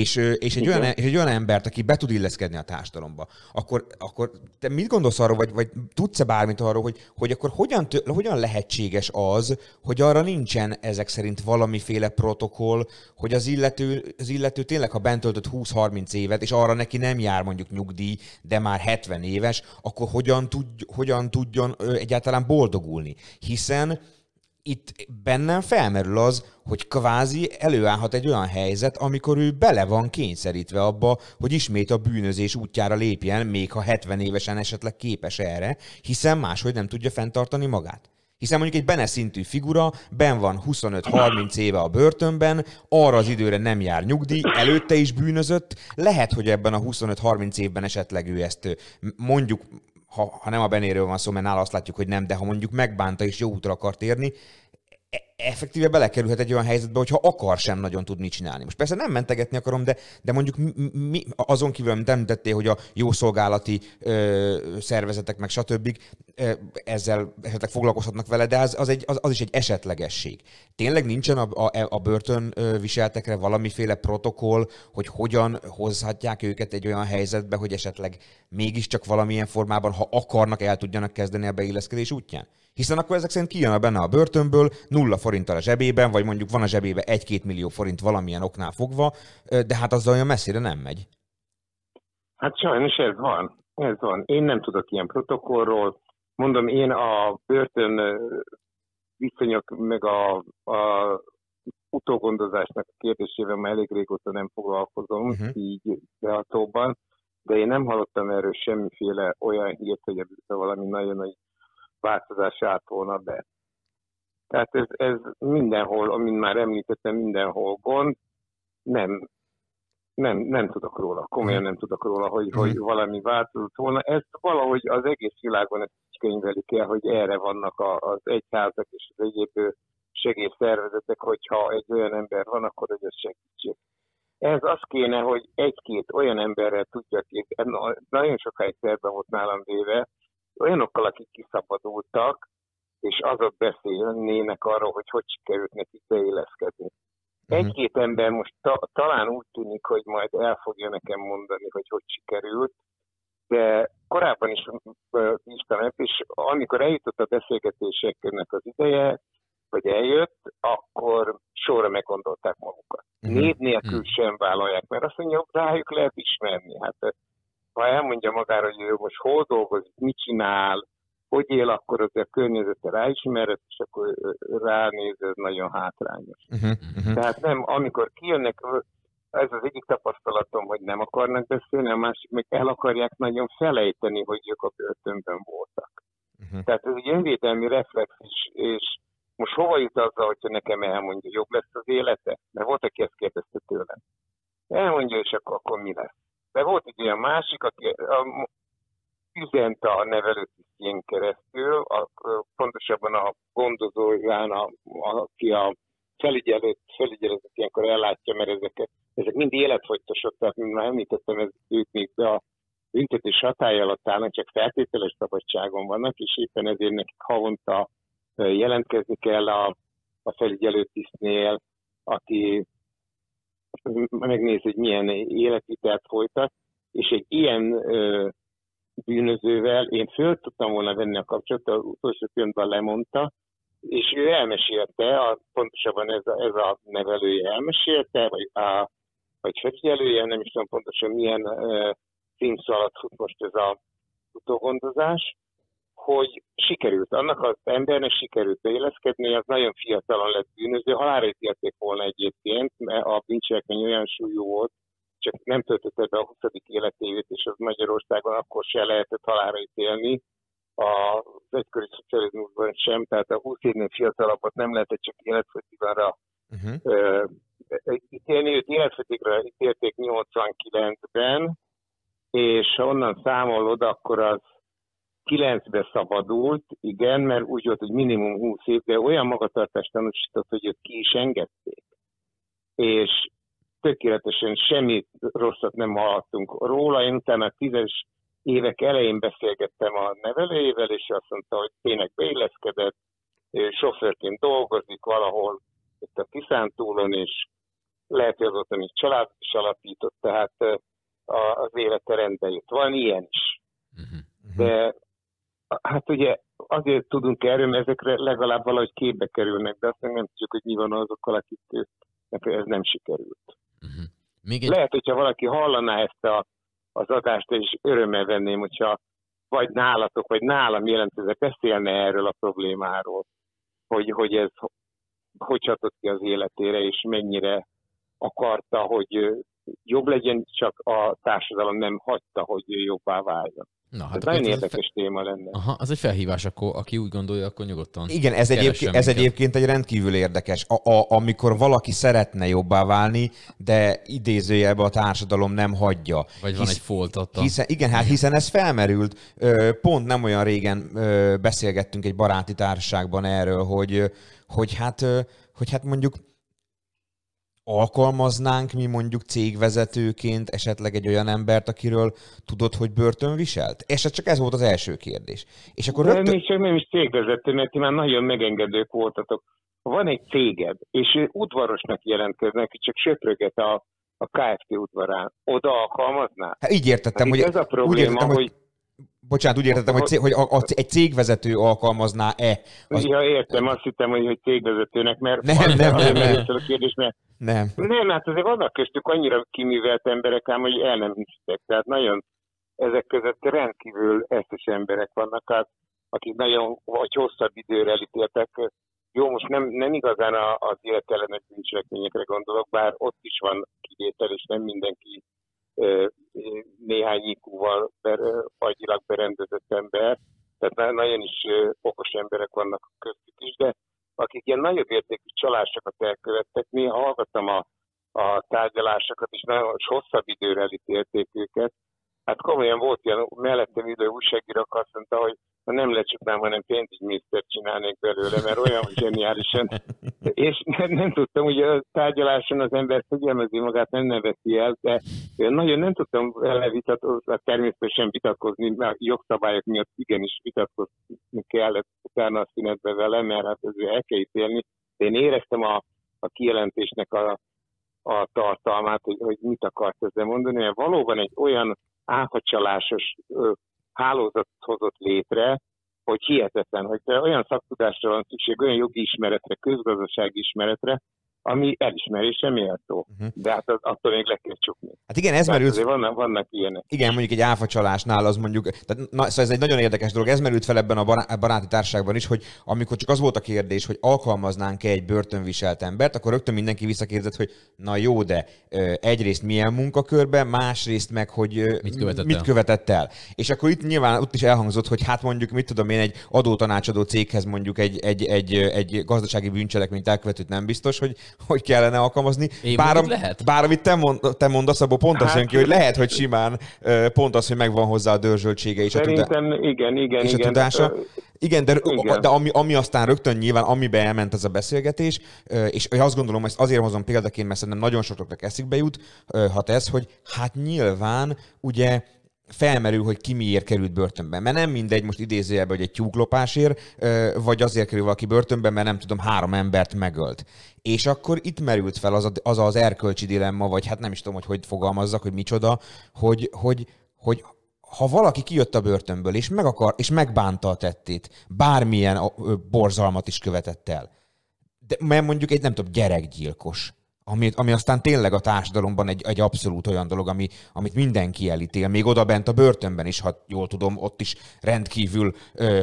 és, és, egy olyan, és egy olyan embert, aki be tud illeszkedni a társadalomba, akkor, akkor te mit gondolsz arról, vagy, vagy tudsz-e bármit arról, hogy, hogy akkor hogyan, hogyan lehetséges az, hogy arra nincsen ezek szerint valamiféle protokoll, hogy az illető, az illető tényleg, ha bent töltött 20-30 évet, és arra neki nem jár mondjuk nyugdíj, de már 70 éves, akkor hogyan, tud, hogyan tudjon egyáltalán boldogulni? Hiszen itt bennem felmerül az, hogy kvázi előállhat egy olyan helyzet, amikor ő bele van kényszerítve abba, hogy ismét a bűnözés útjára lépjen, még ha 70 évesen esetleg képes erre, hiszen máshogy nem tudja fenntartani magát. Hiszen mondjuk egy bene szintű figura, ben van 25-30 éve a börtönben, arra az időre nem jár nyugdíj, előtte is bűnözött, lehet, hogy ebben a 25-30 évben esetleg ő ezt mondjuk ha, ha nem a Benéről van szó, mert nála azt látjuk, hogy nem, de ha mondjuk megbánta és jó útra akart érni, effektíve belekerülhet egy olyan helyzetbe, hogyha akar sem nagyon tud mit csinálni. Most persze nem mentegetni akarom, de, de mondjuk mi, azon kívül, amit említettél, hogy a jó szolgálati ö, szervezetek, meg stb. Ö, ezzel esetleg foglalkozhatnak vele, de az, az, egy, az, az is egy esetlegesség. Tényleg nincsen a, a, a börtön viseltekre valamiféle protokoll, hogy hogyan hozhatják őket egy olyan helyzetbe, hogy esetleg mégiscsak valamilyen formában, ha akarnak, el tudjanak kezdeni a beilleszkedés útján? Hiszen akkor ezek szerint kijön benne a börtönből nulla forinttal a zsebében, vagy mondjuk van a zsebébe egy-két millió forint valamilyen oknál fogva, de hát azzal olyan messzire nem megy. Hát sajnos ez van. Ez van. Én nem tudok ilyen protokollról. Mondom, én a börtön viszonyok, meg a, a utógondozásnak a kérdésével már elég régóta nem foglalkozom, uh-huh. így behatóban, de én nem hallottam erről semmiféle olyan hírt, hogy valami nagyon nagy változás állt volna be. Tehát ez, ez mindenhol, amint már említettem, mindenhol gond, nem, nem, nem tudok róla, komolyan nem tudok róla, hogy, hogy valami változott volna. Ezt valahogy az egész világon ezt könyvelik el, hogy erre vannak az egyházak és az egyéb segélyszervezetek, hogyha egy olyan ember van, akkor hogy ez segítség. Ez az kéne, hogy egy-két olyan emberrel tudja ki, nagyon sokáig szerbe volt nálam véve, olyanokkal, akik kiszabadultak, és azok beszélnének arról, hogy hogy sikerült nekik beilleszkedni. Uh-huh. Egy-két ember most ta, talán úgy tűnik, hogy majd el fogja nekem mondani, hogy hogy sikerült, de korábban is bíztam és amikor eljutott a beszélgetéseknek az ideje, vagy eljött, akkor sorra meggondolták magukat. Uh-huh. Név nélkül uh-huh. sem vállalják, mert azt mondja, rájuk lehet ismerni. Hát ha elmondja magára, hogy ő most hol dolgozik, mit csinál, hogy él, akkor az a környezete ráismeret, és akkor ránéz, ez nagyon hátrányos. Uh-huh, uh-huh. Tehát nem, amikor kijönnek, ez az egyik tapasztalatom, hogy nem akarnak beszélni, a másik meg el akarják nagyon felejteni, hogy ők a börtönben voltak. Uh-huh. Tehát ez egy önvédelmi reflex is, és most hova jut azzal, hogyha nekem elmondja, jobb lesz az élete? Mert volt, aki ezt kérdezte tőlem. Elmondja, és akkor, akkor mi lesz? De volt egy olyan másik, aki a, üzent a nevelőtisztjén keresztül, a, pontosabban a gondozóján, a, aki a felügyelőt, felügyeletet ilyenkor ellátja, mert ezek, ezek mind életfogytosok, tehát mint már említettem, ez, ők még a büntetés hatály alatt állnak, csak feltételes szabadságon vannak, és éppen ezért nekik havonta jelentkezni kell a, a felügyelőtisztnél, aki megnézi, hogy milyen életvitelt folytat, és egy ilyen ö, bűnözővel én föl tudtam volna venni a kapcsolatot, az utolsó pillanatban lemondta, és ő elmesélte, a, pontosabban ez a, ez a nevelője elmesélte, vagy, a, vagy felügyelője, nem is tudom pontosan milyen uh, címszó alatt fut most ez a utógondozás, hogy sikerült, annak az embernek sikerült beéleszkedni, az nagyon fiatalon lett bűnöző, halálra ítélték volna egyébként, mert a bűncselekmény olyan súlyú volt, csak nem töltötte be a 20. életévét, és az Magyarországon akkor se lehetett halálra ítélni, az egykori szocializmusban sem, tehát a 20 évnél fiatalabbat nem lehetett csak életfogytiganra uh-huh. ítélni. Őt életfogytigra ítélték 89-ben, és ha onnan számolod, akkor az 9-be szabadult, igen, mert úgy volt, hogy minimum 20 év, de olyan magatartást tanúsított, hogy őt ki is engedték. És tökéletesen semmi rosszat nem hallottunk róla. Én utána tízes évek elején beszélgettem a nevelőjével, és azt mondta, hogy tényleg beilleszkedett, sofőrként dolgozik valahol itt a Tiszántúlon, és lehet, hogy azóta még család is alapított, tehát az élete rendbe jött. Van ilyen is. Uh-huh. De hát ugye azért tudunk erről, mert ezekre legalább valahogy képbe kerülnek, de azt nem tudjuk, hogy mi van azokkal, akik ez nem sikerült. Uh-huh. Még egy... Lehet, hogyha valaki hallaná ezt a, az adást, és örömmel venném, hogyha vagy nálatok, vagy nálam jelentőzve beszélne erről a problémáról, hogy, hogy ez hogy csatott ki az életére, és mennyire akarta, hogy jobb legyen, csak a társadalom nem hagyta, hogy jobbá váljon. Na, hát ez nagyon érdekes fe... téma lenne. Aha, az egy felhívás, akkor aki úgy gondolja, akkor nyugodtan. Igen, ez, egyébként, ez egyébként egy rendkívül érdekes. A, a, amikor valaki szeretne jobbá válni, de idézőjelbe a társadalom nem hagyja. Vagy van Hisz, egy foltata. Hiszen, igen, hát hiszen ez felmerült. Pont nem olyan régen beszélgettünk egy baráti társaságban erről, hogy hogy hát, hogy hát mondjuk alkalmaznánk mi mondjuk cégvezetőként esetleg egy olyan embert, akiről tudod, hogy börtön viselt? És csak ez volt az első kérdés. És akkor De rögtön... még csak nem is cégvezető, mert ti már nagyon megengedők voltatok. Van egy céged, és ő udvarosnak jelentkeznek, hogy csak söpröget a, a KFT udvarán, oda alkalmazná? Hát így értettem, Hát hogy, ez a úgy probléma, értettem, hogy, hogy bocsánat, úgy értettem, hogy, cég, hogy a, a, egy cégvezető alkalmazná-e. Az, Ja, értem, azt hittem, hogy, hogy cégvezetőnek, mert Nem, az- nem, nem, nem. a kérdés, mert nem. nem, hát azért vannak köztük annyira kiművelt emberek, ám hogy el nem hisztek. Tehát nagyon ezek között rendkívül eszes emberek vannak, hát, akik nagyon vagy hosszabb időre elítéltek. Jó, most nem, nem igazán az életellenes bűncselekményekre gondolok, bár ott is van kivétel, és nem mindenki néhány IQ-val ber, agyilag berendezett ember. Tehát na- nagyon is okos emberek vannak köztük is, de akik ilyen nagyobb értékű csalásokat elkövettek, néha hallgattam a, a tárgyalásokat, és nagyon és hosszabb időre elítélték őket. Hát komolyan volt ilyen mellettem ülő újságíró, azt mondta, hogy ha nem lecsuknám, hanem pénzügyminisztert csinálnék belőle, mert olyan zseniálisan. És nem, nem tudtam, hogy a tárgyaláson az ember figyelmezi magát, nem neveti el, de nagyon nem tudtam vele vitatkozni, természetesen vitatkozni, mert a jogszabályok miatt igenis vitatkozni kellett utána a szünetbe vele, mert hát ezért el kell ítélni. De én éreztem a, a kijelentésnek a, a tartalmát, hogy, hogy mit akart ezzel mondani, mert valóban egy olyan áfacsalásos ö, hálózat hozott létre, hogy hihetetlen, hogy olyan szaktudásra van szükség, olyan jogi ismeretre, közgazdasági ismeretre, ami elismerése méltó. Mhm. De hát az, attól még le kell csukni. Hát igen, ez merült, azért vannak, vannak ilyenek. igen, mondjuk egy áfacsalásnál az mondjuk, tehát, na, szóval ez egy nagyon érdekes dolog, ez merült fel ebben a bará- baráti társaságban is, hogy amikor csak az volt a kérdés, hogy alkalmaznánk-e egy börtönviselt embert, akkor rögtön mindenki visszakérdezett, hogy na jó, de egyrészt milyen munkakörben, másrészt meg, hogy Mit követett mit el? követett el. És akkor itt nyilván ott is elhangzott, hogy hát mondjuk, mit tudom én, egy adótanácsadó céghez mondjuk egy, egy, egy, egy gazdasági bűncselekményt elkövetőt nem biztos, hogy, hogy kellene alkalmazni. Én bár, am- lehet? bár amit te, mond, te mondasz, abból pont Hát- jön ki, hogy lehet, hogy simán pont az, hogy megvan hozzá a dörzsöltsége és a, tudá- igen, igen, és a igen. tudása. Igen, de, Igen. de ami, ami aztán rögtön nyilván, amiben elment ez a beszélgetés, és azt gondolom, ezt azért hozom példaként, mert szerintem nagyon sokaknak eszükbe jut, ö, hat ez, hogy hát nyilván ugye felmerül, hogy ki miért került börtönbe. Mert nem mindegy, most idézőjelben, hogy egy tyúklopásért, vagy azért kerül valaki börtönbe, mert nem tudom, három embert megölt. És akkor itt merült fel az a, az, az erkölcsi dilemma, vagy hát nem is tudom, hogy hogy fogalmazzak, hogy micsoda, hogy, hogy, hogy ha valaki kijött a börtönből, és, meg akar, és megbánta a tettét, bármilyen borzalmat is követett el, de, mert mondjuk egy, nem tudom, gyerekgyilkos, ami, ami aztán tényleg a társadalomban egy, egy abszolút olyan dolog, ami, amit mindenki elítél, még oda bent a börtönben is, ha jól tudom, ott is rendkívül,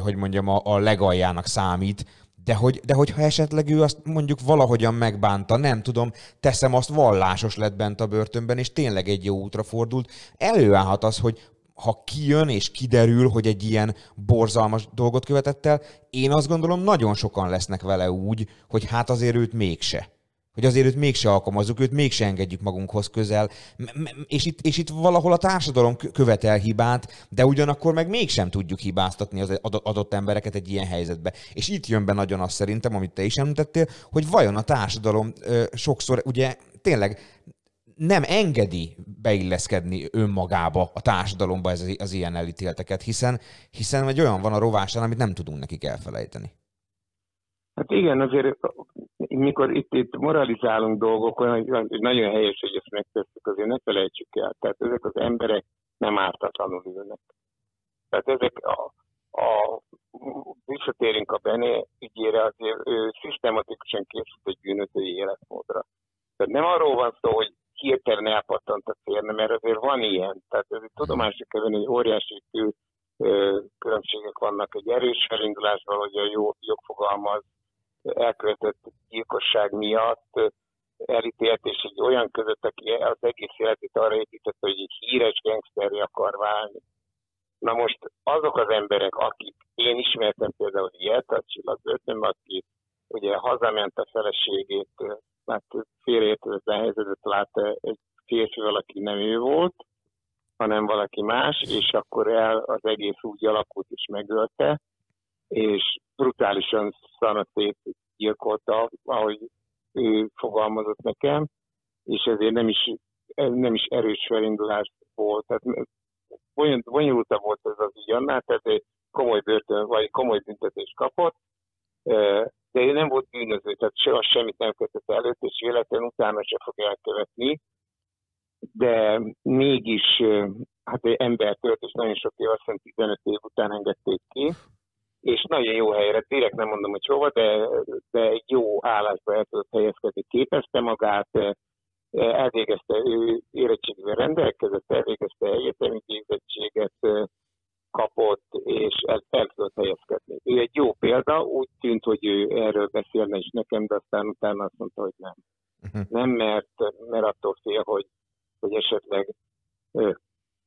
hogy mondjam, a, a legaljának számít, de hogy, de hogyha esetleg ő azt mondjuk valahogyan megbánta, nem tudom, teszem azt vallásos lett bent a börtönben, és tényleg egy jó útra fordult, előállhat az, hogy ha kijön és kiderül, hogy egy ilyen borzalmas dolgot követett el, én azt gondolom nagyon sokan lesznek vele úgy, hogy hát azért őt mégse. Hogy azért őt mégse alkalmazzuk, őt mégse engedjük magunkhoz közel. És itt, és itt valahol a társadalom kö- követel hibát, de ugyanakkor meg mégsem tudjuk hibáztatni az ado- adott embereket egy ilyen helyzetbe. És itt jön be nagyon azt szerintem, amit te is említettél, hogy vajon a társadalom ö, sokszor ugye tényleg nem engedi beilleszkedni önmagába a társadalomba ez, az ilyen elítélteket, hiszen, hiszen egy olyan van a rovásán, amit nem tudunk nekik elfelejteni. Hát igen, azért mikor itt, itt moralizálunk dolgokon, hogy nagyon helyes, hogy ezt megtesszük, azért ne felejtsük el. Tehát ezek az emberek nem ártatlanul ülnek. Tehát ezek a, a visszatérünk a Bené ügyére, azért ő szisztematikusan készült egy bűnözői életmódra. Tehát nem arról van szó, hogy hirtelen elpattant a célne, mert azért van ilyen. Tehát ez egy tudomásra venni, hogy óriási különbségek vannak. Egy erős felindulásban, hogy a jó jogfogalmaz elkövetett gyilkosság miatt elítélt, és egy olyan között, aki az egész életét arra épített, hogy egy híres gangsterre akar válni. Na most azok az emberek, akik, én ismertem például ilyet, a csillagbörtönben, aki ugye hazament a feleségét, ö, mert félreértőzetlen helyzetet látta egy férfival, aki nem ő volt, hanem valaki más, és akkor el az egész úgy alakult és megölte, és brutálisan szanatét meggyilkolta, ahogy ő fogalmazott nekem, és ezért nem is, nem is erős felindulás volt. Tehát bonyol- bonyolultabb volt ez az ügy annál, tehát egy komoly börtön, vagy komoly büntetést kapott, ö, de ő nem volt bűnöző, tehát soha semmit nem követett előtt, és véletlenül utána se fog elkövetni, de mégis ö, hát egy ember tölt, és nagyon sok év, azt hiszem 15 év után engedték ki, és nagyon jó helyre, direkt nem mondom, hogy hova, de, de egy jó állásba el tudott helyezkedni, képezte magát, ö, elvégezte, ő érettségével rendelkezett, elvégezte egyetemi végzettséget, ö, kapott, és el, el tudott helyezkedni. Ő egy jó példa, úgy tűnt, hogy ő erről beszélne is nekem, de aztán utána azt mondta, hogy nem. Uh-huh. Nem, mert, mert attól fél, hogy, hogy esetleg ö,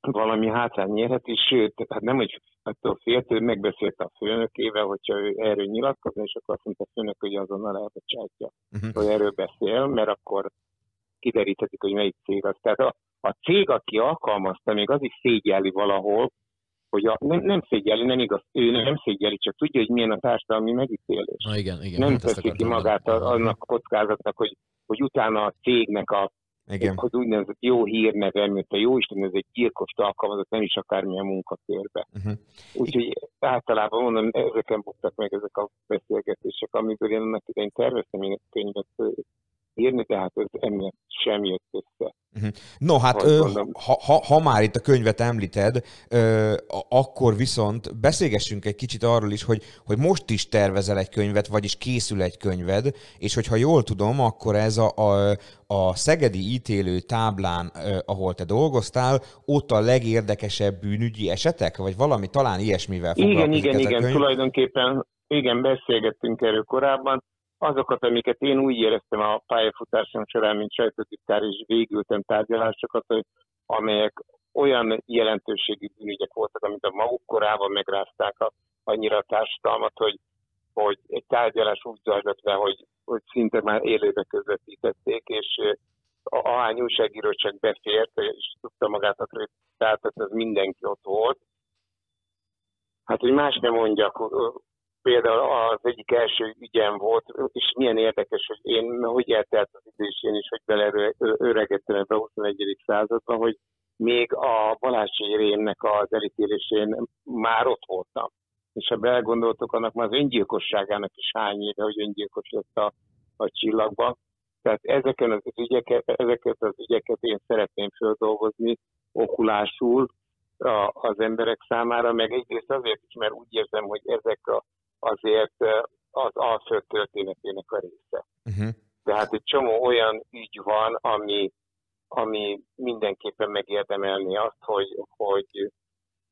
valami hátrány nyerheti, sőt, hát nem, hogy attól félt, ő megbeszélte a főnökével, hogyha ő erről nyilatkozna, és akkor azt mondta a főnök, hogy azonnal elbocsátja, Uh-huh. hogy erről beszél, mert akkor kideríthetik, hogy melyik cég az. Tehát a, a cég, aki alkalmazta, még az is szégyelli valahol, hogy a, nem, nem szégyelli, nem igaz, ő nem szégyelli, csak tudja, hogy milyen a társadalmi megítélés. Na igen, igen. nem hát teszi ki magát a- annak a kockázatnak, hogy, hogy utána a cégnek a Igen. hogy úgynevezett jó hírneve, mert a jó Isten, ez egy gyilkos alkalmazott, nem is akármilyen munkakörbe. Uh-huh. Úgyhogy általában mondom, ezeken buktak meg ezek a beszélgetések, amiből én annak idején terveztem én egy könyvet írni, de hát ez emiatt sem jött össze. No, hát ö, ha, ha, ha már itt a könyvet említed, ö, akkor viszont beszélgessünk egy kicsit arról is, hogy, hogy most is tervezel egy könyvet, vagyis készül egy könyved, és hogyha jól tudom, akkor ez a, a, a Szegedi ítélő táblán, ö, ahol te dolgoztál, ott a legérdekesebb bűnügyi esetek, vagy valami talán ilyesmivel Igen, foglalkozik igen, ez a igen, könyv? tulajdonképpen igen, beszélgettünk erről korábban. Azokat, amiket én úgy éreztem a pályafutásom során, mint sajtótitkár, és végültem tárgyalásokat, amelyek olyan jelentőségi bűnügyek voltak, amit a maguk korában megrázták a, annyira a társadalmat, hogy, hogy egy tárgyalás úgy zajlott le, hogy, hogy szinte már élőbe közvetítették, és a- ahány újságíró csak befért, és tudta magát akreditáltatni, az mindenki ott volt. Hát, hogy más nem mondjak, például az egyik első ügyem volt, és milyen érdekes, hogy én, hogy eltelt az idő, és én is, hogy beleöregettem ebbe a 21. századba, hogy még a Balási Rémnek az elítélésén már ott voltam. És ha belegondoltok, annak már az öngyilkosságának is hány éve, hogy öngyilkos lett a, a csillagba. Tehát ezeken az ügyeket, ezeket az ügyeket én szeretném földolgozni okulásul a, az emberek számára, meg egyrészt azért is, mert úgy érzem, hogy ezek a, azért az Alföld történetének a része. Uh-huh. De hát egy csomó olyan ügy van, ami, ami mindenképpen megérdemelni azt, hogy, hogy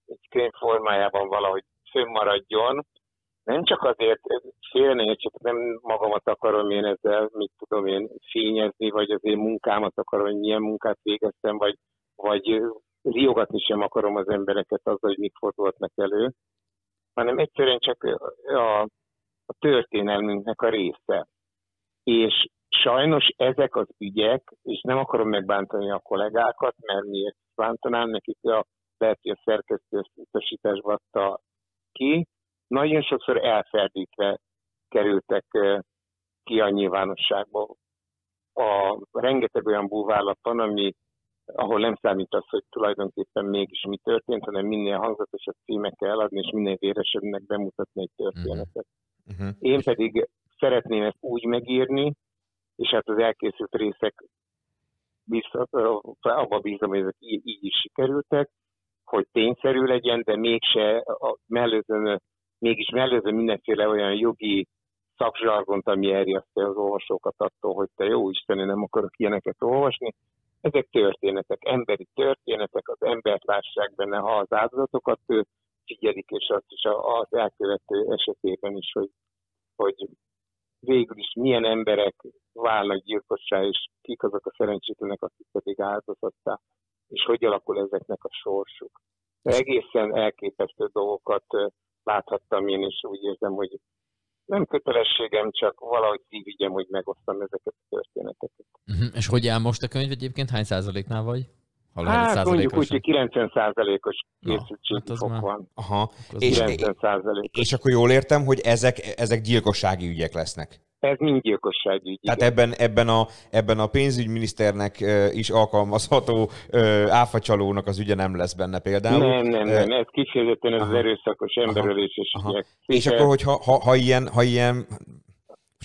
egy könyv formájában valahogy fönnmaradjon. Nem csak azért, félre ne értsétek, nem magamat akarom én ezzel, mit tudom én, fényezni, vagy az én munkámat akarom, hogy milyen munkát végeztem, vagy, vagy riogatni sem akarom az embereket azzal, hogy mit fordulhatnak elő, hanem egyszerűen csak a, a történelmünknek a része. És sajnos ezek az ügyek, és nem akarom megbántani a kollégákat, mert miért bántanám nekik, a, lehet, hogy a szerkesztő utasításba adta ki, nagyon sokszor elferdítve kerültek ki a nyilvánosságba. A rengeteg olyan búvárlap van, ami, ahol nem számít az, hogy tulajdonképpen mégis mi történt, hanem minél hangzatosabb címekkel eladni, és minél véresebbnek bemutatni egy történetet. Uh-huh. Én pedig szeretném ezt úgy megírni, és hát az elkészült részek biztos, abba bízom, hogy ezek így, így is sikerültek, hogy tényszerű legyen, de mégse a mellőzön, mégis mellőzön mindenféle olyan jogi szakzsargont, ami elriasztja az olvasókat attól, hogy te jó Isten, én nem akarok ilyeneket olvasni. Ezek történetek, emberi történetek, az embert lássák benne, ha az áldozatokat ő figyelik, és azt is az elkövető esetében is, hogy, hogy végül is milyen emberek válnak gyilkossá, és kik azok a szerencsétlenek, akik pedig áldozattá, és hogy alakul ezeknek a sorsuk. De egészen elképesztő dolgokat láthattam én, és úgy érzem, hogy nem kötelességem, csak valahogy szívügyem, hogy megosztam ezeket a történeteket. Uh-huh. És hogy áll most a könyv egyébként? Hány százaléknál vagy? Ha Hát mondjuk úgy, hogy 90 százalékos Na, készültségi hát az fok már- van. Aha. És, 90 százalék. és akkor jól értem, hogy ezek, ezek gyilkossági ügyek lesznek. Ez mind gyilkosságügy. Tehát ebben, ebben, a, ebben a pénzügyminiszternek is alkalmazható áfacsalónak az ügye nem lesz benne például. Nem, nem, nem, ez kifejezetten ez az aha. erőszakos emberöléses Aha. ügyek. És akkor, hogyha ha, ha, ilyen, ha ilyen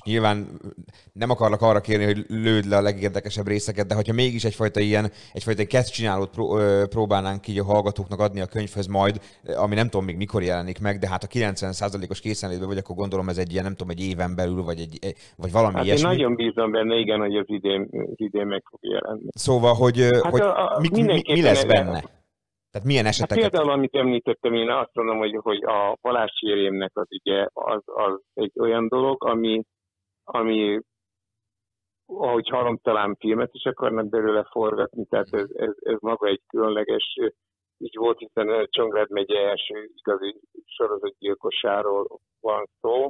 nyilván nem akarlak arra kérni, hogy lőd le a legérdekesebb részeket, de hogyha mégis egyfajta ilyen, egyfajta egy kezdcsinálót pró, ö, próbálnánk így a hallgatóknak adni a könyvhöz majd, ami nem tudom még mikor jelenik meg, de hát a 90%-os készenlétben vagy, akkor gondolom ez egy ilyen, nem tudom, egy éven belül, vagy, egy, vagy valami Hát én ilyesmi. nagyon bízom benne, igen, hogy az idén, az idén meg fog jelenni. Szóval, hogy, hát Hát hogy a- a- mi, mi, lesz benne? Tehát milyen Hát eseteket? például, amit említettem, én azt mondom, hogy, hogy a haláscsérémnek az ugye az, az egy olyan dolog, ami, ami ahogy hallom, talán filmet is akarnak belőle forgatni, tehát ez, ez, ez maga egy különleges így volt, hiszen Csongrád megye első igazi sorozatgyilkosáról van szó,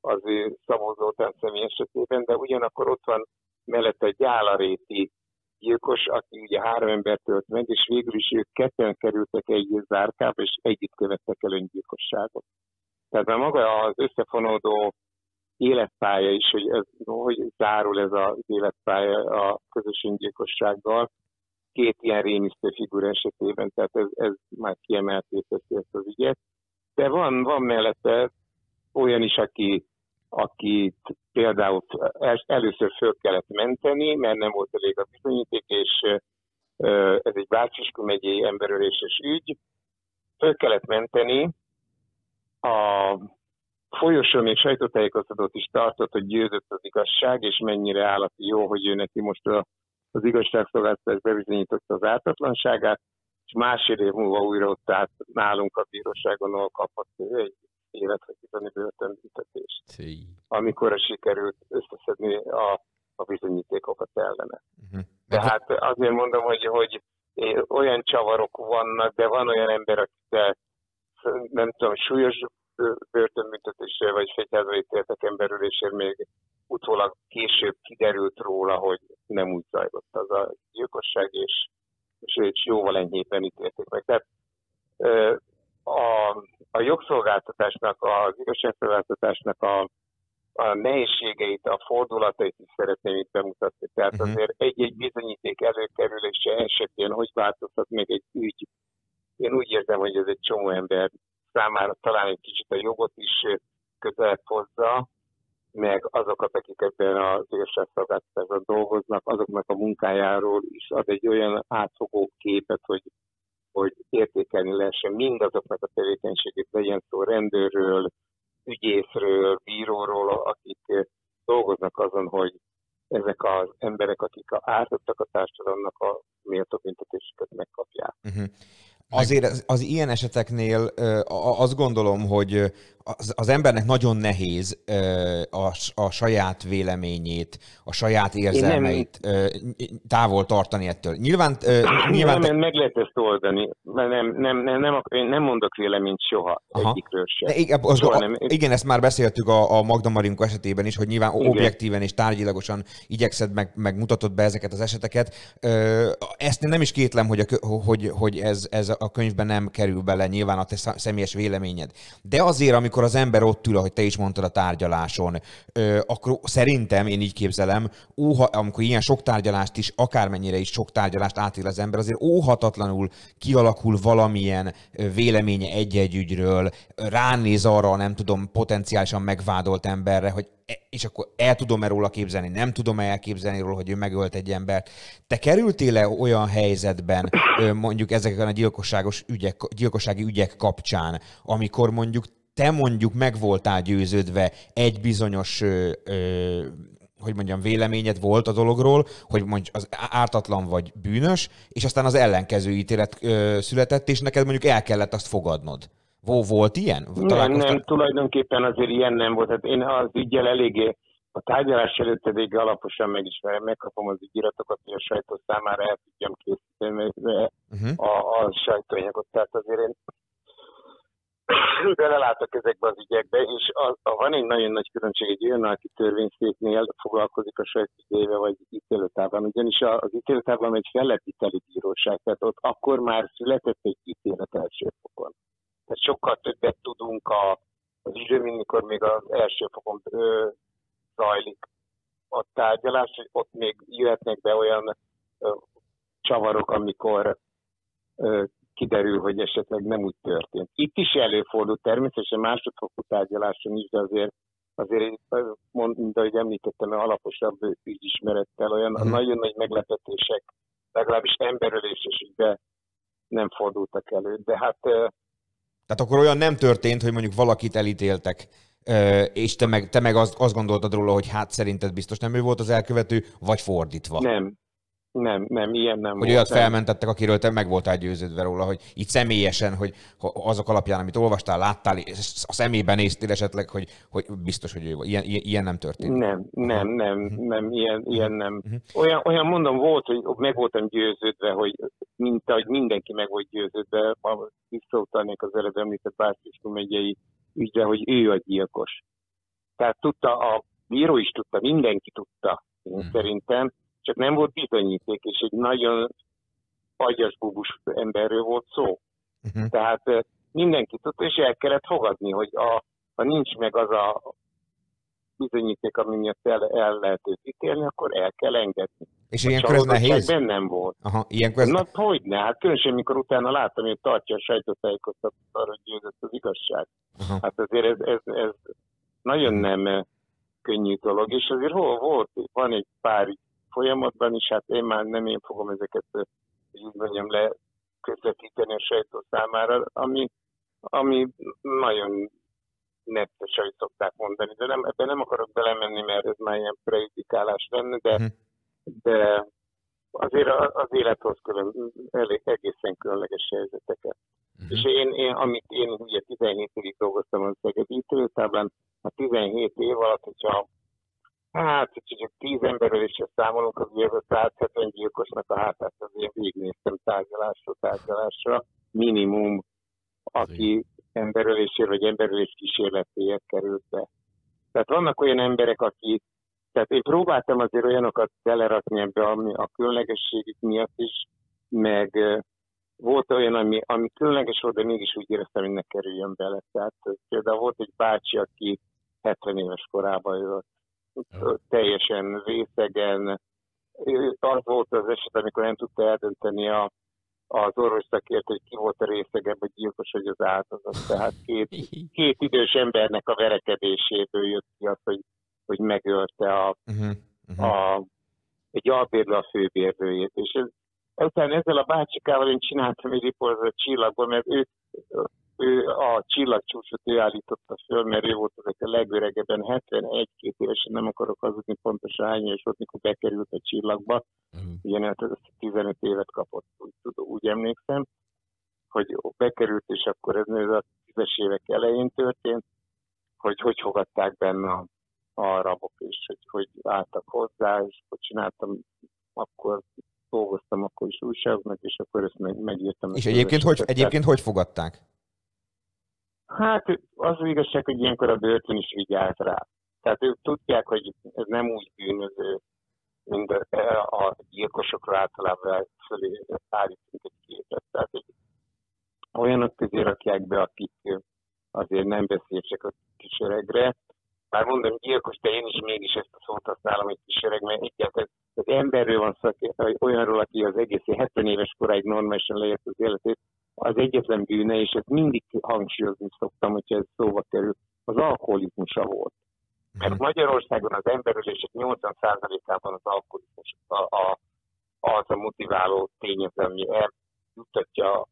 az Szabó Zoltán személy esetében, de ugyanakkor ott van mellette egy gyálaréti gyilkos, aki ugye három embert tölt meg, és végül is ők ketten kerültek egy zárkába, és együtt követtek el öngyilkosságot. Tehát már maga az összefonódó életpálya is, hogy, ez, hogy zárul ez az életpálya a közös öngyilkossággal, két ilyen rémisztő figura esetében, tehát ez, ez már kiemelté teszi ezt az ügyet. De van, van mellette olyan is, aki, akit például el, először föl kellett menteni, mert nem volt elég a bizonyíték, és ez egy Bácsiskú megyei emberöléses ügy. Föl kellett menteni, a folyosón még sajtótájékoztatót is tartott, hogy győzött az igazság, és mennyire állati jó, hogy ő neki most a, az igazságszolgáltatás bebizonyította az ártatlanságát, és másfél év múlva újra ott állt nálunk a bíróságon, ahol kapott egy életre börtönbüntetést, Szí. amikor sikerült összeszedni a, a bizonyítékokat ellene. Uh-huh. Tehát azért mondom, hogy, hogy eh, olyan csavarok vannak, de van olyan ember, akikkel nem tudom, súlyos ö, börtönbüntetéssel vagy fegyházba ítéltek emberülésért még utólag később kiderült róla, hogy nem úgy zajlott az a gyilkosság, és, és, és jóval enyhében ítélték meg. Tehát a, a jogszolgáltatásnak, az igazságszolgáltatásnak a, a nehézségeit, a fordulatait is szeretném itt bemutatni. Tehát Mhm. azért egy-egy bizonyíték előkerülése esetén hogy változtat meg egy ügy. Én úgy érzem, hogy ez egy csomó ember számára talán egy kicsit a jogot is közelebb hozza, meg azokat, akik ebben az igazságszolgáltatásban dolgoznak, azoknak a munkájáról is ad egy olyan átfogó képet, hogy, hogy értékelni lehessen mindazoknak a tevékenységét, legyen szó rendőrről, ügyészről, bíróról, akik eh, dolgoznak azon, hogy ezek az emberek, akik ártottak a társadalomnak a méltó büntetésüket megkapják. Uh-huh. Azért az, az ilyen eseteknél azt gondolom, hogy az, az embernek nagyon nehéz ö, a, a saját véleményét, a saját érzelmeit ö, távol tartani ettől. Nyilván, ö, nyilván nem, meg lehet ezt oldani, mert nem, nem, nem, nem, én nem mondok véleményt soha Aha. egyikről sem. Igen, az, Soha a, nem. igen, ezt már beszéltük a, a Magda Marinko esetében is, hogy nyilván Igen. objektíven és tárgyilagosan igyekszed meg, meg mutatod be ezeket az eseteket. Ö, Ezt nem is kétlem, hogy, a, hogy, hogy ez, ez a könyvben nem kerül bele nyilván a te személyes véleményed. De azért, amikor az ember ott ül, ahogy te is mondtad a tárgyaláson, akkor szerintem, én így képzelem, óha, amikor ilyen sok tárgyalást is, akármennyire is sok tárgyalást átél az ember, azért óhatatlanul kialakul valamilyen véleménye egy-egy ügyről, ránéz arra, nem tudom, potenciálisan megvádolt emberre, hogy e- és akkor el tudom-e róla képzelni, nem tudom-e elképzelni róla, hogy ő megölt egy embert. Te kerültél-e olyan helyzetben, mondjuk ezeken a gyilkosságos ügyek, gyilkossági ügyek kapcsán, amikor mondjuk te mondjuk meg voltál győződve egy bizonyos ö, ö, hogy mondjam, véleményed volt a dologról, hogy mondjuk az ártatlan vagy bűnös, és aztán az ellenkező ítélet ö, született, és neked mondjuk el kellett azt fogadnod. Vo- Volt ilyen? Nem, nem, tulajdonképpen azért ilyen nem volt. Hát én az ügyel eléggé, a tárgyalás előtt eléggé alaposan megismerem, megkapom az ügyiratokat, hogy a sajtó számára el tudjam készíteni Uh-huh. a, a sajtóanyagot. Tehát azért én belelátok ezekbe az ügyekbe, és a, a, van egy nagyon nagy különbség egy olyan, aki törvényszéknél foglalkozik a sajtóügyébe vagy ítéletában, ugyanis az ítéletában egy fellepíteli bíróság, tehát ott akkor már született egy ítélet első fokon. Tehát sokkal többet tudunk a, az ügyről, mikor még az első fokon ö, zajlik a tárgyalás, hogy ott még jöhetnek be olyan ö, csavarok, amikor kiderül, hogy esetleg nem úgy történt. Itt is előfordul természetesen másodfokú tárgyaláson is, de azért azért, mond, mint ahogy említettem, alaposabb ügyismerettel olyan Mhm. nagyon nagy meglepetések, legalábbis emberöléses ügybe nem fordultak elő. De hát Tehát akkor olyan nem történt, hogy mondjuk valakit elítéltek, és te meg, te meg azt, azt gondoltad róla, hogy hát szerinted biztos nem ő volt az elkövető, vagy fordítva. nem, nem, nem, ilyen nem Hogy volt. olyat nem. felmentettek, akiről te meg voltál győződve róla, hogy így személyesen, hogy azok alapján, amit olvastál, láttál, a szemében néztél esetleg, hogy, hogy biztos, hogy ő. Ilyen, ilyen, nem történt. Nem, nem, nem, Mhm. nem, ilyen, ilyen nem. Mhm. Olyan, olyan mondom volt, hogy meg voltam győződve, hogy mint ahogy mindenki meg volt győződve, ha visszautalnék az előbb említett Bászkiskó megyei ügyre, hogy ő a gyilkos. Tehát tudta, a bíró is tudta, mindenki tudta, én Mhm. szerintem, csak nem volt bizonyíték, és egy nagyon agyas bubus emberről volt szó. Uh-huh. Tehát ö, mindenki tudta, és el kellett fogadni, hogy a, ha nincs meg az a bizonyíték, ami miatt el, el lehet őt ítélni, akkor el kell engedni. És A ilyenkor ez nehéz? bennem volt. Aha, ilyenkor ez... Na, hogy ne? Hát különösen, mikor utána láttam, hogy tartja a sajtótájékoztatót arra, hogy győzött az igazság. Aha. Hát azért ez, ez, ez nagyon nem eh, könnyű dolog, és azért hol volt, van egy pár folyamatban is, hát én már nem én fogom ezeket, eh, hogy úgy mondjam, le közvetíteni a sajtó számára, ami, ami nagyon nettes, ahogy szokták mondani, de nem, ebben nem akarok belemenni, mert ez már ilyen prejudikálás lenne, de, Mhm. de azért az élet hoz külön, elég, egészen különleges helyzeteket. Mhm. És én, én, amit én ugye 17 évig dolgoztam a Szegedi ítélőtáblán, a 17 év alatt, hogyha hát, hogyha csak 10 emberről is számolunk, az ugye a 170 gyilkosnak a hátát azért végignéztem tárgyalásra, tárgyalásra, minimum, aki emberölésért vagy emberölés kísérletéért került be. Tehát vannak olyan emberek, akik tehát én próbáltam azért olyanokat belerakni ebbe, ami a különlegességük miatt is, meg volt olyan, ami, ami különleges volt, de mégis úgy éreztem, hogy ne kerüljön bele. Tehát például volt egy bácsi, aki 70 éves korában jött, teljesen részegen. Az volt az eset, amikor nem tudta eldönteni a, az orvos szakért, hogy ki volt a részegebb, a gyilkos vagy az áldozat. Tehát két, két idős embernek a verekedéséből jött ki az, hogy, hogy megölte a, Uh-huh. Uh-huh. a, egy albérlő a főbérlőjét. És ez, ezután ezzel a bácsikával én csináltam egy riportot a csillagból, mert ő, ő a csillagcsúcsot ő állította föl, mert ő volt ezek a legöregebben, 71 két évesen, nem akarok hazudni pontosan hány éves volt, mikor bekerült a csillagba, ilyen hát ez 15 évet kapott, úgy, tudom, úgy emlékszem, hogy bekerült, és akkor ez ez a 10-es évek elején történt, hogy hogy fogadták benne a, a rabok, és hogy, hogy álltak hozzá, és hogy csináltam, akkor dolgoztam akkor is újságoknak, és akkor ezt meg, megírtam. És egyébként hogy, egyébként hogy fogadták? Hát az az igazság, hogy ilyenkor a börtön is vigyáz rá. Tehát ők tudják, hogy ez nem úgy bűnöző, mint a, gyilkosokra általában fölé állítunk egy képet. Tehát egy, olyanok közé rakják be, akik azért nem beszéltek a kisöregre. Már mondom, gyilkos, de én is mégis ezt a szót használom, hogy kisöreg, mert egyáltalán az emberről van szó, olyanról, aki az egész 70 éves koráig normálisan leért az életét, az egyetlen bűne, és ezt mindig hangsúlyozni szoktam, hogyha ez szóba kerül, az alkoholizmusa volt. Mert Magyarországon az emberölések 80%-ában az alkoholizmus a, a, az a motiváló tényező, ami eljutatja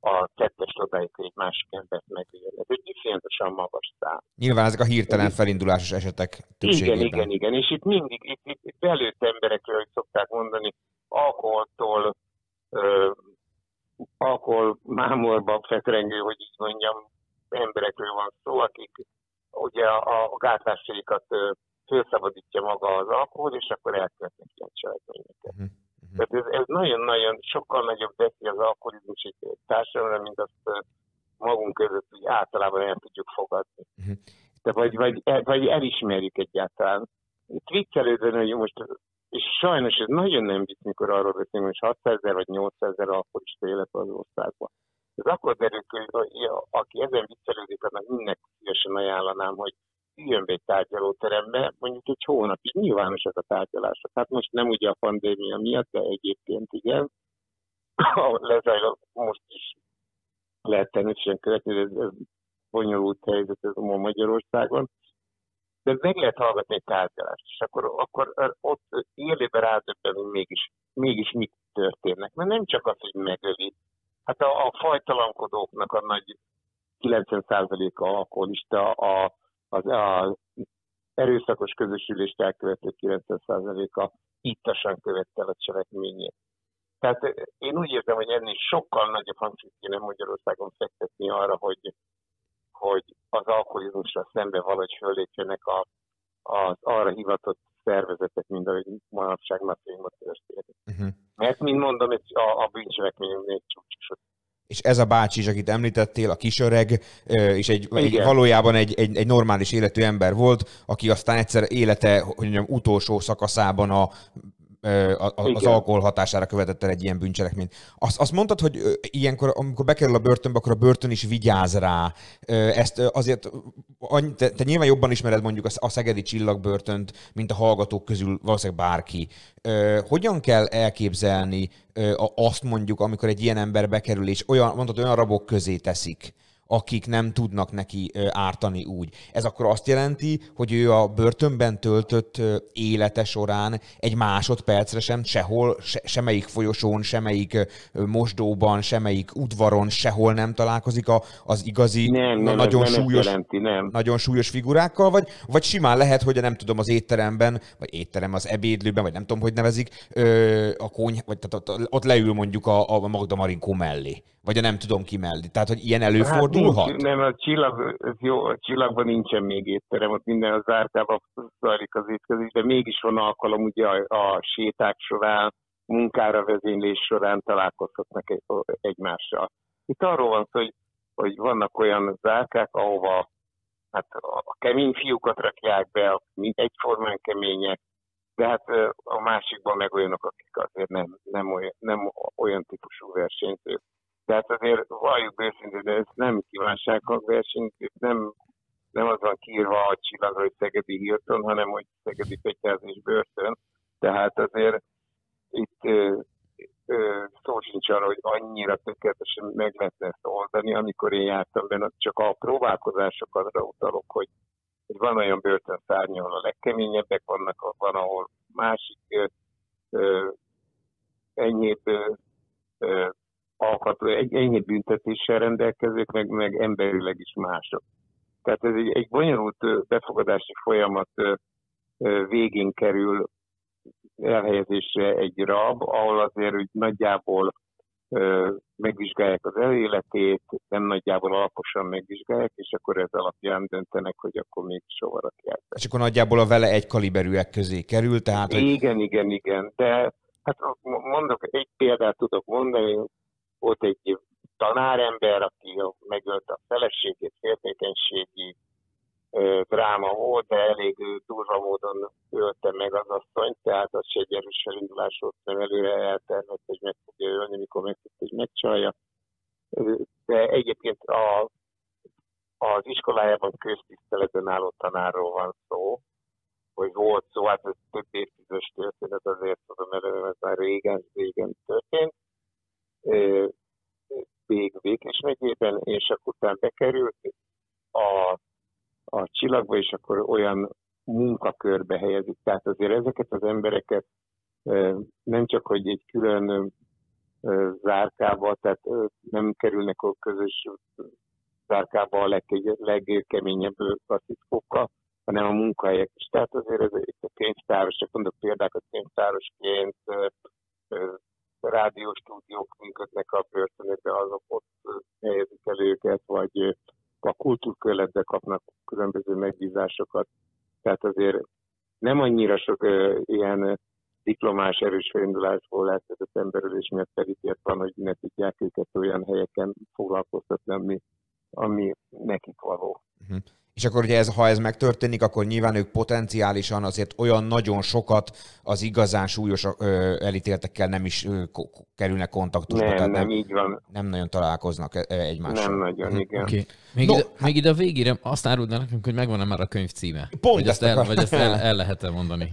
a tettes odáig, hogy egy másik embert megöljen. Ez egy iszonyatosan magas szám. Nyilván ezek a hirtelen felindulásos esetek többségében. Igen, igen, igen. És itt mindig, itt, itt, itt belőtt emberekről, hogy szokták mondani, alkoholtól, ö, alkohol mámorban fetrengő, hogy így mondjam, emberekről van szó, akik ugye a, a gátlásaikat felszabadítja maga az alkohol, és akkor elkövetnek ilyen cselekményeket. Mhm, mhm. Tehát ez, ez nagyon-nagyon sokkal nagyobb veszi az alkoholizmus egy társadalomra, mint azt magunk között úgy általában el tudjuk fogadni. Mhm. De vagy, vagy, el- vagy elismerjük egyáltalán. Itt viccelődve, hogy most, és sajnos ez nagyon nem vicc, mikor arról beszélünk, hogy 600 ezer vagy 800 ezer alkoholista élet az országban. Ez akkor derül ki, hogy aki ezen viccelődik, annak mindenki szívesen ajánlanám, hogy üljön be egy tárgyalóterembe, mondjuk egy hónapig nyilvánosak a tárgyalások. Hát most nem ugye a pandémia miatt, de egyébként igen. Lezajlott most is lehet természetesen követni, ez, ez bonyolult helyzet ez a Magyarországon. De meg lehet hallgatni egy tárgyalást, és akkor, akkor ott élőben rádöbbenünk mégis, mégis mit történnek. Mert nem csak az, hogy megöli. Hát a, a fajtalankodóknak a nagy 90%-a alkoholista, a, az a erőszakos közösülést elkövető 90%-a ittasan követte a cselekményét. Tehát én úgy érzem, hogy ennél sokkal nagyobb hangsúlyt kéne Magyarországon fektetni arra, hogy, hogy az alkoholizmusra szembe valahogy fölépjenek a, az arra hivatott szervezetek, mint ahogy manapság napjainkban történik. Uh-huh. Mert, mint mondom, a, a bűncselekmény még csúcsosodott és ez a bácsi is, akit említettél, a kisöreg, és egy, egy valójában egy, egy, egy normális életű ember volt, aki aztán egyszer élete hogy mondjam, utolsó szakaszában a az alkohol hatására követett el egy ilyen bűncselekményt. Azt, azt mondtad, hogy ilyenkor, amikor bekerül a börtönbe, akkor a börtön is vigyáz rá. Ezt azért, te, te nyilván jobban ismered mondjuk a szegedi csillagbörtönt, mint a hallgatók közül valószínűleg bárki. Hogyan kell elképzelni azt mondjuk, amikor egy ilyen ember bekerül, és olyan, mondtad, olyan rabok közé teszik, akik nem tudnak neki ártani úgy. Ez akkor azt jelenti, hogy ő a börtönben töltött élete során egy másodpercre sem sehol, se, semmelyik folyosón, semmelyik mosdóban, semmelyik udvaron, sehol nem találkozik a, az igazi, nem, nem, nagyon, nem súlyos, jelenti, nem. nagyon súlyos figurákkal, vagy, vagy simán lehet, hogy nem tudom, az étteremben, vagy étterem az ebédlőben, vagy nem tudom, hogy nevezik, a kony, vagy tehát ott, leül mondjuk a, a Magda Marinkó mellé vagy a nem tudom ki mellé. Tehát, hogy ilyen előfordulhat? Hát nem, a, csillag, jó, a csillagban nincsen még étterem, ott minden az árkában zajlik az étkezés, de mégis van alkalom ugye a, a séták során, munkára vezénylés során találkozhatnak egy, egymással. Itt arról van szó, hogy, hogy vannak olyan zárkák, ahova hát a kemény fiúkat rakják be, mint egyformán kemények, de hát a másikban meg olyanok, akik azért nem, nem, olyan, nem olyan típusú versenyzők. Tehát azért valljuk őszintén, de ez nem kívánságverseny, nem, nem az van kiírva a csillagra, hogy Szegedi Hilton, hanem hogy Szegedi Petyázés börtön. Tehát azért itt ö, ö, szó sincs arra, hogy annyira tökéletesen meg lehetne ezt oldani. Amikor én jártam benne, csak a próbálkozásokra utalok, hogy, hogy van olyan börtönszárny, ahol a legkeményebbek vannak, van, ahol másik ö, ö, enyhébb ö, alkató, egy ennyi büntetéssel rendelkezők, meg, meg emberileg is mások. Tehát ez egy, egy bonyolult befogadási folyamat végén kerül elhelyezésre egy rab, ahol azért hogy nagyjából megvizsgálják az eléletét, nem nagyjából alaposan megvizsgálják, és akkor ez alapján döntenek, hogy akkor még sova rakják. És akkor nagyjából a vele egy kaliberűek közé kerül, tehát... Hogy... Igen, igen, igen, de hát mondok, egy példát tudok mondani, volt egy tanárember, aki megölte a feleségét, féltékenységi dráma volt, de elég durva módon ölte meg az asszonyt, tehát az egy erős felindulás volt, mert előre eltervedt, hogy meg fogja ölni, mikor megtudta, hogy megcsalja. De egyébként a, az iskolájában köztiszteletben álló tanárról van szó, hogy volt szó, hát ez több évtizedes történet, azért tudom, mert ez már régen, utána bekerült a, a csillagba, és akkor olyan munkakörbe helyezik. Tehát azért ezeket az embereket nem csak, hogy egy külön zárkába, tehát nem kerülnek a közös zárkába a leg, legkeményebb klasszikokkal, hanem a munkahelyek is. Tehát azért ez egy a könyvtáros, csak mondok példákat, könyvtárosként, rádióstúdiók működnek a börtönökbe, azok ott őket, vagy a kultúrkörletbe kapnak különböző megbízásokat. Tehát azért nem annyira sok ö, ilyen diplomás erős felindulásból elkezdett emberülés miatt felítélt van, hogy ne tudják őket olyan helyeken foglalkoztatni, ami, ami nekik való. Uh-huh. És akkor, hogyha ez, ha ez megtörténik, akkor nyilván ők potenciálisan azért olyan nagyon sokat az igazán súlyos ö, elítéltekkel nem is ö, kerülnek kontaktusba. Nem, tehát nem, így van. nem nagyon találkoznak e- egymással. Nem nagyon, igen. Oké. Még, No, ide, még ide a végére azt áruld nekünk, hogy megvan-e már a könyv címe? Pont vagy ezt el, akar- vagy ezt el, el lehet-e mondani?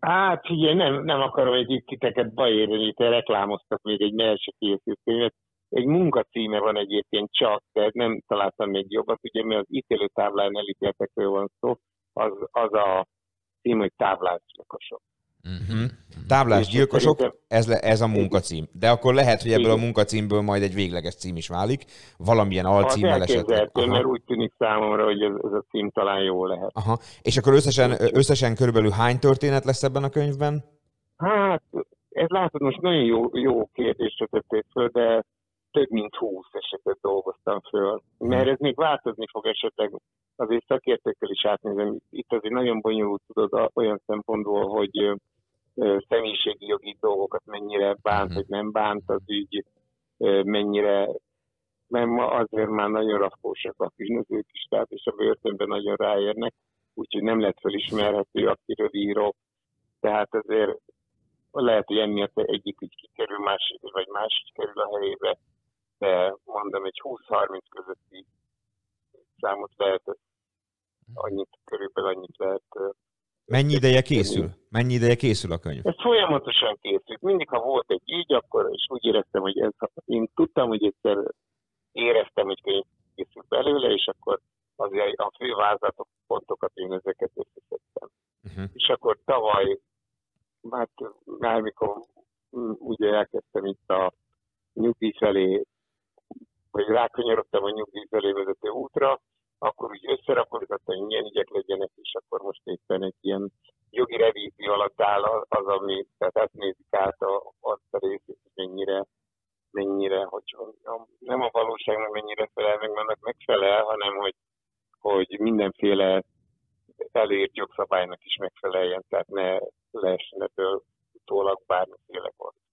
Hát figyelj, nem, nem akarom egy itt titeket bajérni, te reklámoztak még egy melse készült könyvet. Egy munkacíme van egyébként csak, de nem találtam még jobbat, ugye mi az ítélőtáblán elítéltekről van szó, az, az a cím, hogy táblázgyilkosok. Uh-huh. Táblás És gyilkosok, szerintem- ez, le, ez a munkacím. De akkor lehet, hogy ebből a munkacímből majd egy végleges cím is válik, valamilyen alcímmel esetleg. elképzelhető, mert Aha. úgy tűnik számomra, hogy ez, ez a cím talán jó lehet. Aha. És akkor összesen, összesen körülbelül hány történet lesz ebben a könyvben? Hát, ez látod, most nagyon jó, jó kérdést tettél föl, de több mint 20 esetet dolgoztam föl. Mert ez még változni fog esetleg, azért szakértőkkel is átnézem. Itt azért nagyon bonyolult tudod olyan szempontból, hogy személyiségi jogi dolgokat mennyire bánt, Mhm. vagy nem bánt az ügy, mennyire mert ma azért már nagyon rakósak a bűnözők is, tehát és a börtönben nagyon ráérnek, úgyhogy nem lett felismerhető, akiről írok. Tehát azért lehet, hogy emiatt egyik ügy kikerül, másik, vagy másik kerül a helyébe, de mondom, egy 20-30 közötti számot lehet, annyit, körülbelül annyit lehet. Mennyi ideje készül? Mennyi ideje készül a könyv? Ez folyamatosan készült. Mindig, ha volt egy így, akkor és úgy éreztem, hogy ez, én tudtam, hogy egyszer éreztem, hogy könyv készül belőle, és akkor azért a fő vázlatok, pontokat én ezeket összeszedtem. Uh-huh. És akkor tavaly, hát már mikor ugye elkezdtem itt a nyugdíj felé, vagy rákanyarodtam a nyugdíj felé vezető útra, akkor úgy összerakodottam, hogy milyen ügyek legyenek, és akkor most éppen egy ilyen jogi revízió alatt áll az, ami, tehát ezt nézik át a, azt a részét, hogy mennyire, mennyire, hogy nem a valóságnak mennyire felel meg, mert megfelel, hanem hogy, hogy mindenféle előírt jogszabálynak is megfeleljen, tehát ne lehessen ebből utólag bármiféle gond.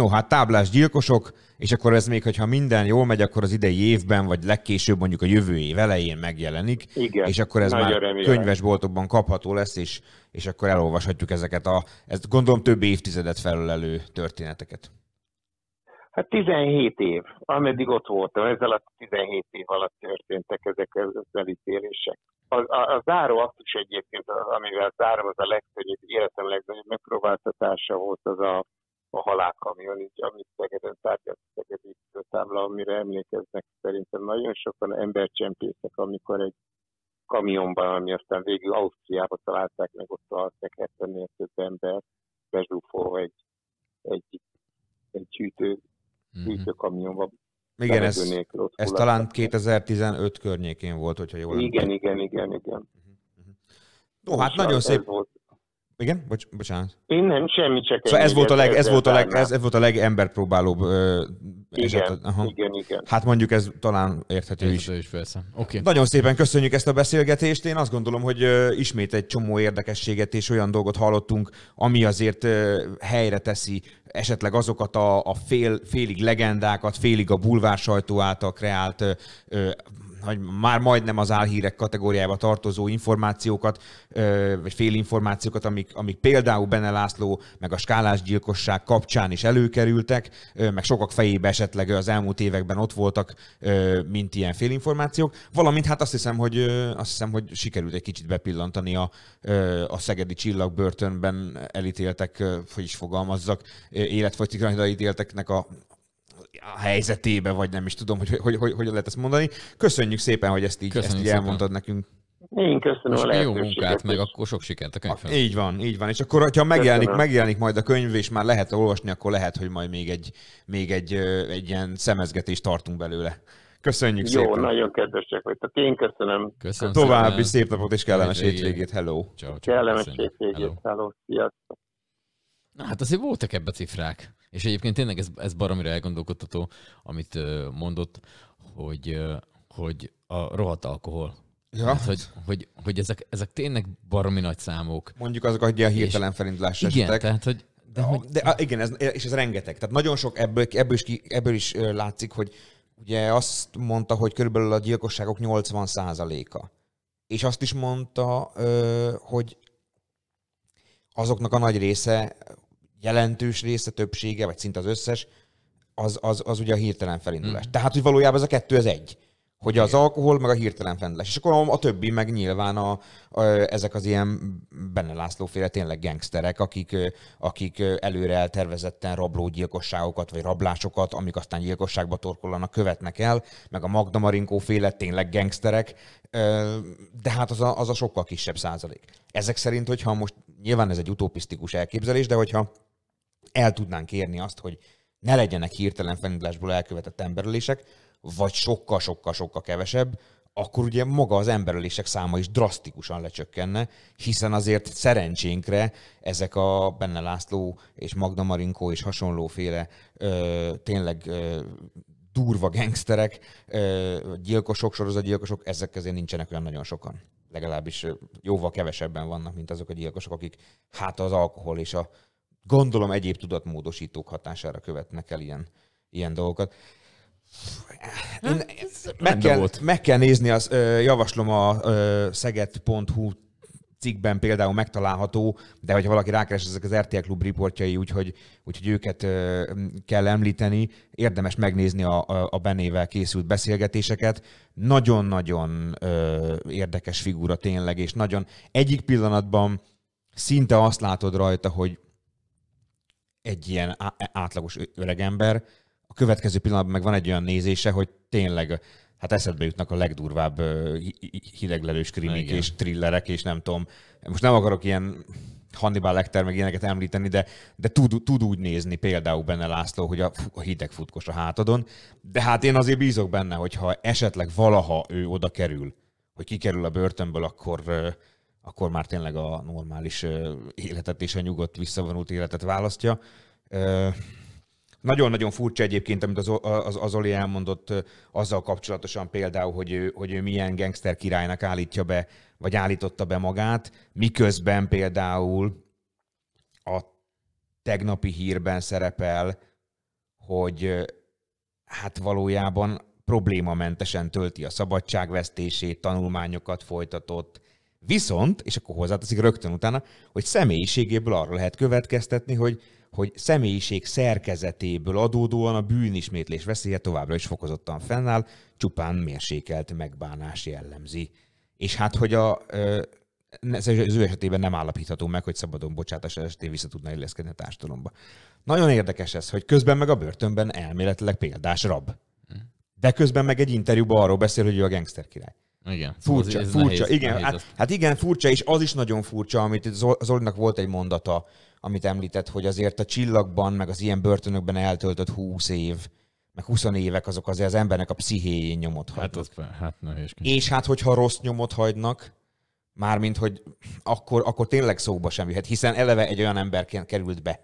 No, hát táblás gyilkosok, és akkor ez még, hogyha minden jól megy, akkor az idei évben, vagy legkésőbb mondjuk a jövő év elején megjelenik, Igen, és akkor ez már remélem. könyvesboltokban kapható lesz, és, és akkor elolvashatjuk ezeket a, ezt gondolom több évtizedet felölelő történeteket. Hát 17 év, ameddig ott voltam, ez alatt 17 év alatt történtek ezek az elítélések. A, a, a záró aktus egyébként, az, amivel zárom, az a legkönnyebb, életem legnagyobb megpróbáltatása volt az a, a halálkamion, így, amit Szegeden tárgyalt a Szegedi tábla, amire emlékeznek szerintem nagyon sokan embercsempészek, amikor egy kamionban, ami aztán végül Ausztriába találták meg, ott találták 70 több ember, bezsúfolva egy, egy, egy hűtő Mhm. hűtőkamionba. Igen, ez, nélkül ez talán 2015 környékén volt, hogyha jól Igen, emlékszem. igen, igen, igen. Ó, hát És nagyon ez szép. Volt. Igen? Bocs, bocsánat. Én nem, semmi, csak Szóval ez volt a, leg, ez volt a, leg, ez, ez volt a legemberpróbálóbb ö, eset. Igen, Aha. igen, igen. Hát mondjuk ez talán érthető is. Érthető is persze. Oké. Nagyon szépen köszönjük ezt a beszélgetést. Én azt gondolom, hogy ö, ismét egy csomó érdekességet és olyan dolgot hallottunk, ami azért ö, helyre teszi esetleg azokat a, a fél, félig legendákat, félig a bulvár sajtó által kreált ö, ö, hogy már majdnem az álhírek kategóriába tartozó információkat, vagy félinformációkat, amik, amik például Bene László, meg a skálás gyilkosság kapcsán is előkerültek, meg sokak fejébe esetleg az elmúlt években ott voltak, mint ilyen félinformációk. Valamint hát azt hiszem, hogy, azt hiszem, hogy sikerült egy kicsit bepillantani a, a szegedi csillagbörtönben elítéltek, hogy is fogalmazzak, életfogytiglanra ítélteknek a, a helyzetébe, vagy nem is tudom, hogy hogy, hogy, hogy lehet ezt mondani. Köszönjük szépen, hogy ezt így, Köszönjük ezt így szépen. elmondtad nekünk. Én köszönöm Most a jó munkát, meg akkor sok sikert a könyvben. Így van, így van. És akkor, hogyha megjelenik, Köszönöm. megjelenik majd a könyv, és már lehet olvasni, akkor lehet, hogy majd még egy, még egy, egy ilyen szemezgetést tartunk belőle. Köszönjük Jó, szépen. nagyon kedvesek vagytok. Én köszönöm. Köszönöm További szépen. szép napot és kellemes Hétvégét. hétvégét. Hello. Ciao, ciao. Kellemes Köszönjük. hétvégét. Hello. Hello. Sziasztok. Na, hát azért voltak ebbe cifrák. És egyébként tényleg ez, ez baromira elgondolkodtató, amit mondott, hogy, hogy a rohadt alkohol. Ja. Hát, hogy, hogy, hogy ezek, ezek tényleg baromi nagy számok. Mondjuk azok, hogy a hirtelen felintlás Igen, esetek. tehát, hogy de, hogy De, igen, ez, és ez rengeteg. Tehát nagyon sok ebből, ebből, is, ki, ebből is látszik, hogy ugye azt mondta, hogy körülbelül a gyilkosságok 80%-a. És azt is mondta, hogy azoknak a nagy része, jelentős része, többsége, vagy szinte az összes, az, az, az ugye a hirtelen felindulás. Mm. Tehát, hogy valójában ez a kettő, ez egy. Hogy az alkohol, meg a hirtelen felindulás. És akkor a, többi, meg nyilván a, a, ezek az ilyen Benne László féle tényleg gangsterek, akik, akik előre eltervezetten rablógyilkosságokat, vagy rablásokat, amik aztán gyilkosságba torkollanak, követnek el, meg a Magda Marinkó féle tényleg gangsterek, de hát az a, az a sokkal kisebb százalék. Ezek szerint, hogyha most, nyilván ez egy utopisztikus elképzelés, de hogyha el tudnánk érni azt, hogy ne legyenek hirtelen felindulásból elkövetett emberölések, vagy sokkal-sokkal-sokkal kevesebb, akkor ugye maga az emberölések száma is drasztikusan lecsökkenne, hiszen azért szerencsénkre ezek a Benne László és Magda Marinkó és hasonlóféle ö, tényleg ö, durva gangsterek, ö, gyilkosok, sorozatgyilkosok, ezek közé nincsenek olyan nagyon sokan. Legalábbis jóval kevesebben vannak, mint azok a gyilkosok, akik hát az alkohol és a gondolom egyéb tudatmódosítók hatására követnek el ilyen, ilyen dolgokat. Én, meg, kell, volt. meg kell nézni, az, ö, javaslom a szeged.hu cikkben például megtalálható, de hogyha valaki rákeres, ezek az RTL Klub riportjai, úgyhogy, úgyhogy őket ö, kell említeni, érdemes megnézni a, a, a Benével készült beszélgetéseket. Nagyon-nagyon ö, érdekes figura tényleg, és nagyon egyik pillanatban szinte azt látod rajta, hogy egy ilyen á- átlagos öregember, a következő pillanatban meg van egy olyan nézése, hogy tényleg hát eszedbe jutnak a legdurvább hideglelős krimik Igen. és thrillerek, és nem tudom, most nem akarok ilyen Hannibal Lecter meg ilyeneket említeni, de, de tud, tud úgy nézni például benne László, hogy a, a hideg futkos a hátadon, de hát én azért bízok benne, hogy ha esetleg valaha ő oda kerül, hogy kikerül a börtönből, akkor, akkor már tényleg a normális életet és a nyugodt, visszavonult életet választja. Nagyon-nagyon furcsa egyébként, amit az, az, az Oli elmondott azzal kapcsolatosan például, hogy ő, hogy ő milyen gangster királynak állítja be, vagy állította be magát, miközben például a tegnapi hírben szerepel, hogy hát valójában problémamentesen tölti a szabadságvesztését, tanulmányokat folytatott, Viszont, és akkor hozzáteszik rögtön utána, hogy személyiségéből arra lehet következtetni, hogy, hogy személyiség szerkezetéből adódóan a bűnismétlés veszélye továbbra is fokozottan fennáll, csupán mérsékelt megbánás jellemzi. És hát, hogy a, ez az ő esetében nem állapítható meg, hogy szabadon bocsátás esetén vissza tudna illeszkedni a társadalomba. Nagyon érdekes ez, hogy közben meg a börtönben elméletileg példás rab. De közben meg egy interjúban arról beszél, hogy ő a gangster király. Igen. Furcsa, Ez- ez furcsa, nehéz- igen. nehéz hát, hát igen, furcsa, és az is nagyon furcsa, amit Zolinak volt egy mondata, amit említett, hogy azért a csillagban, meg az ilyen börtönökben eltöltött 20 év, meg 20 évek, azok azért az embernek a pszichéjén nyomot Hát hagynak. az, hát nehéz. És hát, hogyha rossz nyomot hagynak, mármint, hogy akkor, akkor tényleg szóba sem jöhet, hiszen eleve egy olyan ember ke- került be,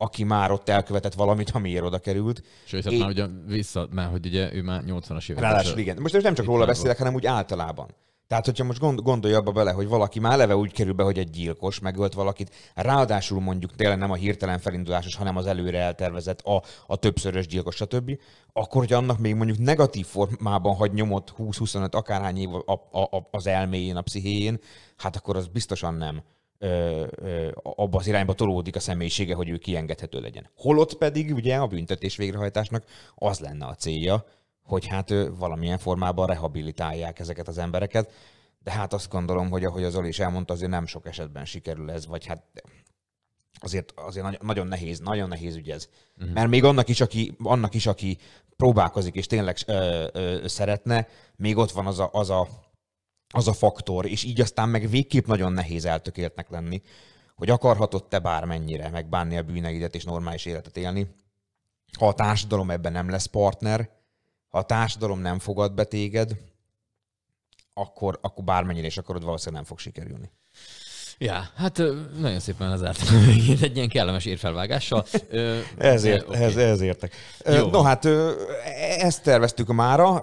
aki már ott elkövetett valamit, amiért oda került. Sőt, hát É- már ugye vissza, mert hogy ugye ő már 80-as években. Ráadásul igen. Most nem csak róla beszélek, hanem úgy általában. Tehát, hogyha most gond, gondolj abba bele, hogy valaki már eleve úgy kerül be, hogy egy gyilkos megölt valakit, ráadásul mondjuk tényleg nem a hirtelen felindulásos, hanem az előre eltervezett, a, a többszörös gyilkos, stb., akkor, hogy annak még mondjuk negatív formában hagy nyomot 20-25 akárhány év a, a, a, az elméjén, a pszichéjén, hát akkor az biztosan nem abba az irányba tolódik a személyisége, hogy ő kiengedhető legyen. Holott pedig ugye a büntetés végrehajtásnak az lenne a célja, hogy hát valamilyen formában rehabilitálják ezeket az embereket, de hát azt gondolom, hogy ahogy az Oli is elmondta, azért nem sok esetben sikerül ez, vagy hát azért, azért nagy- nagyon nehéz, nagyon nehéz ügy ez. Uh-huh. Mert még annak is, aki, annak is, aki próbálkozik és tényleg ö, ö, szeretne, még ott van az a, az a az a faktor, és így aztán meg végképp nagyon nehéz eltökéltnek lenni, hogy akarhatod te bármennyire megbánni a bűneidet és normális életet élni, ha a társadalom ebben nem lesz partner, ha a társadalom nem fogad be téged, akkor, akkor bármennyire is akarod, valószínűleg nem fog sikerülni. Ja, hát nagyon szépen lezártam egy ilyen kellemes érfelvágással. Ezért, oké. ez, ez értek. Jó. No hát ezt terveztük mára,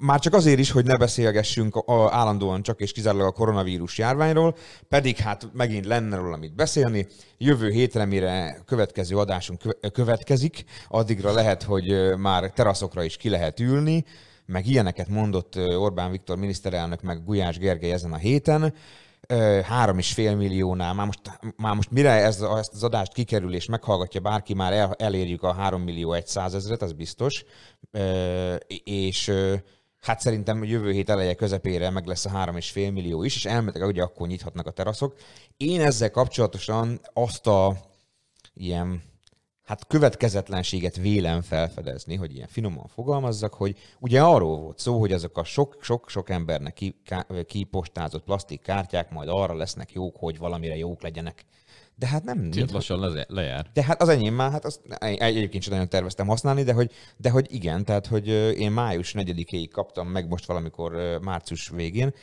már csak azért is, hogy ne beszélgessünk állandóan csak és kizárólag a koronavírus járványról, pedig hát megint lenne róla mit beszélni. Jövő hétre, mire következő adásunk kö- következik, addigra lehet, hogy már teraszokra is ki lehet ülni, meg ilyeneket mondott Orbán Viktor miniszterelnök, meg Gulyás Gergely ezen a héten. Három és fél milliónál, már most, már most mire ez, ezt az adást kikerül és meghallgatja bárki, már el, elérjük a 3 millió 100 ezeret, az biztos. És hát szerintem jövő hét eleje közepére meg lesz a 3,5 millió is, és elméletileg ugye akkor nyithatnak a teraszok. Én ezzel kapcsolatosan azt a ilyen hát következetlenséget vélem felfedezni, hogy ilyen finoman fogalmazzak, hogy ugye arról volt szó, hogy azok a sok-sok-sok embernek kipostázott plastikkártyák majd arra lesznek jók, hogy valamire jók legyenek. De hát nem... Tiéd lassan leze- lejár. De hát az enyém már, hát azt egy- egyébként sem nagyon terveztem használni, de hogy, de hogy igen, tehát hogy én május 4-éig kaptam meg most valamikor március végén,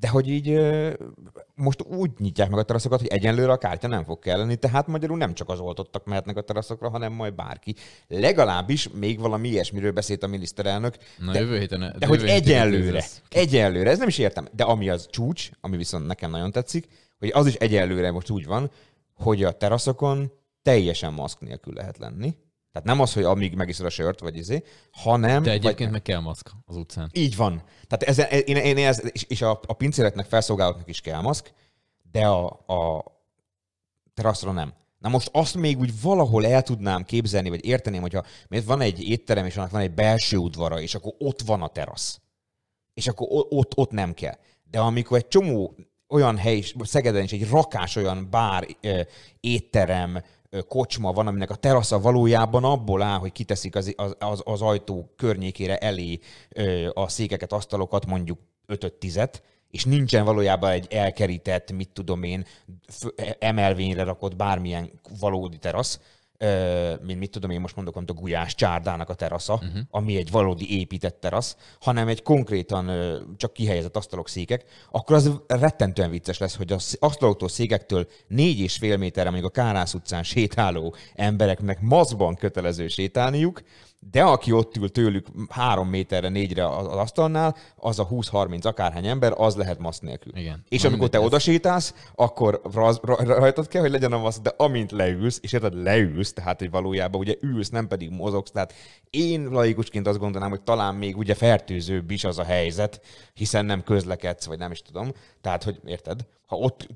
de hogy így most úgy nyitják meg a teraszokat, hogy egyenlőre a kártya nem fog kelleni, tehát magyarul nem csak az oltottak mehetnek a teraszokra, hanem majd bárki. Legalábbis még valami ilyesmiről beszélt a miniszterelnök, Na, de, jövő héten... de hogy jövő héten ez egyenlőre, egyenlőre, ez nem is értem, de ami az csúcs, ami viszont nekem nagyon tetszik, hogy az is egyenlőre most úgy van, hogy a teraszokon teljesen maszk nélkül lehet lenni. Tehát nem az, hogy amíg megiszod a sört, vagy izé, hanem... De egyébként vagy, meg kell maszk az utcán. Így van. Tehát ezen, én, én, ez, és, és a, a pincéreknek, felszolgálóknak is kell maszk, de a, a teraszra nem. Na most azt még úgy valahol el tudnám képzelni, vagy érteném, hogyha mert van egy étterem, és annak van egy belső udvara, és akkor ott van a terasz. És akkor ott, ott nem kell. De amikor egy csomó olyan hely, Szegeden is egy rakás olyan bár, étterem, kocsma van, aminek a terasza valójában abból áll, hogy kiteszik az, az, az, ajtó környékére elé a székeket, asztalokat, mondjuk 5-10-et, és nincsen valójában egy elkerített, mit tudom én, emelvényre rakott bármilyen valódi terasz, mint mit tudom én most mondok, mint a Gulyás csárdának a terasza, uh-huh. ami egy valódi épített terasz, hanem egy konkrétan csak kihelyezett asztalok, székek, akkor az rettentően vicces lesz, hogy az asztaloktól, székektől négy és fél méterre, mondjuk a Kárász utcán sétáló embereknek mazban kötelező sétálniuk, de aki ott ül tőlük három méterre, négyre az asztalnál, az a 20-30 akárhány ember, az lehet maszk nélkül. Igen. És Na, amikor te oda sétálsz, akkor raz, ra, rajtad kell, hogy legyen a maszk, de amint leülsz, és érted, leülsz, tehát hogy valójában ugye ülsz, nem pedig mozogsz, tehát én laikusként azt gondolnám, hogy talán még ugye fertőzőbb is az a helyzet, hiszen nem közlekedsz, vagy nem is tudom. Tehát, hogy érted? Ha ott,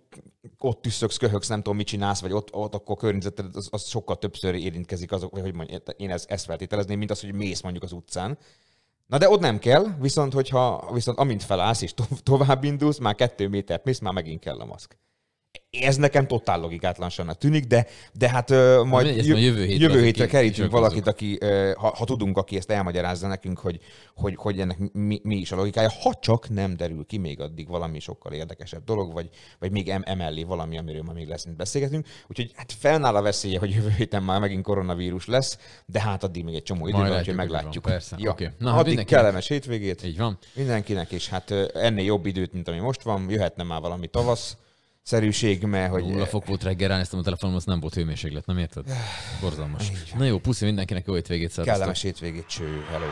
ott tüsszögsz, köhögsz, nem tudom, mit csinálsz, vagy ott, ott akkor környezeted, az, az, sokkal többször érintkezik azok, vagy hogy mondjam, én ezt, ezt feltételezném, mint az, hogy mész mondjuk az utcán. Na de ott nem kell, viszont hogyha viszont amint felállsz és to- tovább indulsz, már kettő métert mész, már megint kell a maszk. Ez nekem totál logikátlanságnak tűnik, de, de hát ö, majd, jö- jövő hétre jövő hétre kerítünk valakit, aki, ö, ha, ha, tudunk, aki ezt elmagyarázza nekünk, hogy, hogy, hogy ennek mi, mi, is a logikája, ha csak nem derül ki még addig valami sokkal érdekesebb dolog, vagy, vagy még em, emellé valami, amiről ma még lesz, mint beszélgetünk. Úgyhogy hát fennáll a veszélye, hogy jövő héten már megint koronavírus lesz, de hát addig még egy csomó idő van, úgyhogy meglátjuk. van, persze. Ja. Oké. Na, hát addig mindenkinek- kellemes hétvégét. Így van. Mindenkinek, és hát ennél jobb időt, mint ami most van, jöhetne már valami tavasz szerűség, mert hogy... Nulla fok volt reggel, ránéztem a telefonom, az nem volt hőmérséklet, nem érted? Borzalmas. Na jó, puszi mindenkinek, jó hétvégét, szervusztok. Kellemes hétvégét, cső, hello.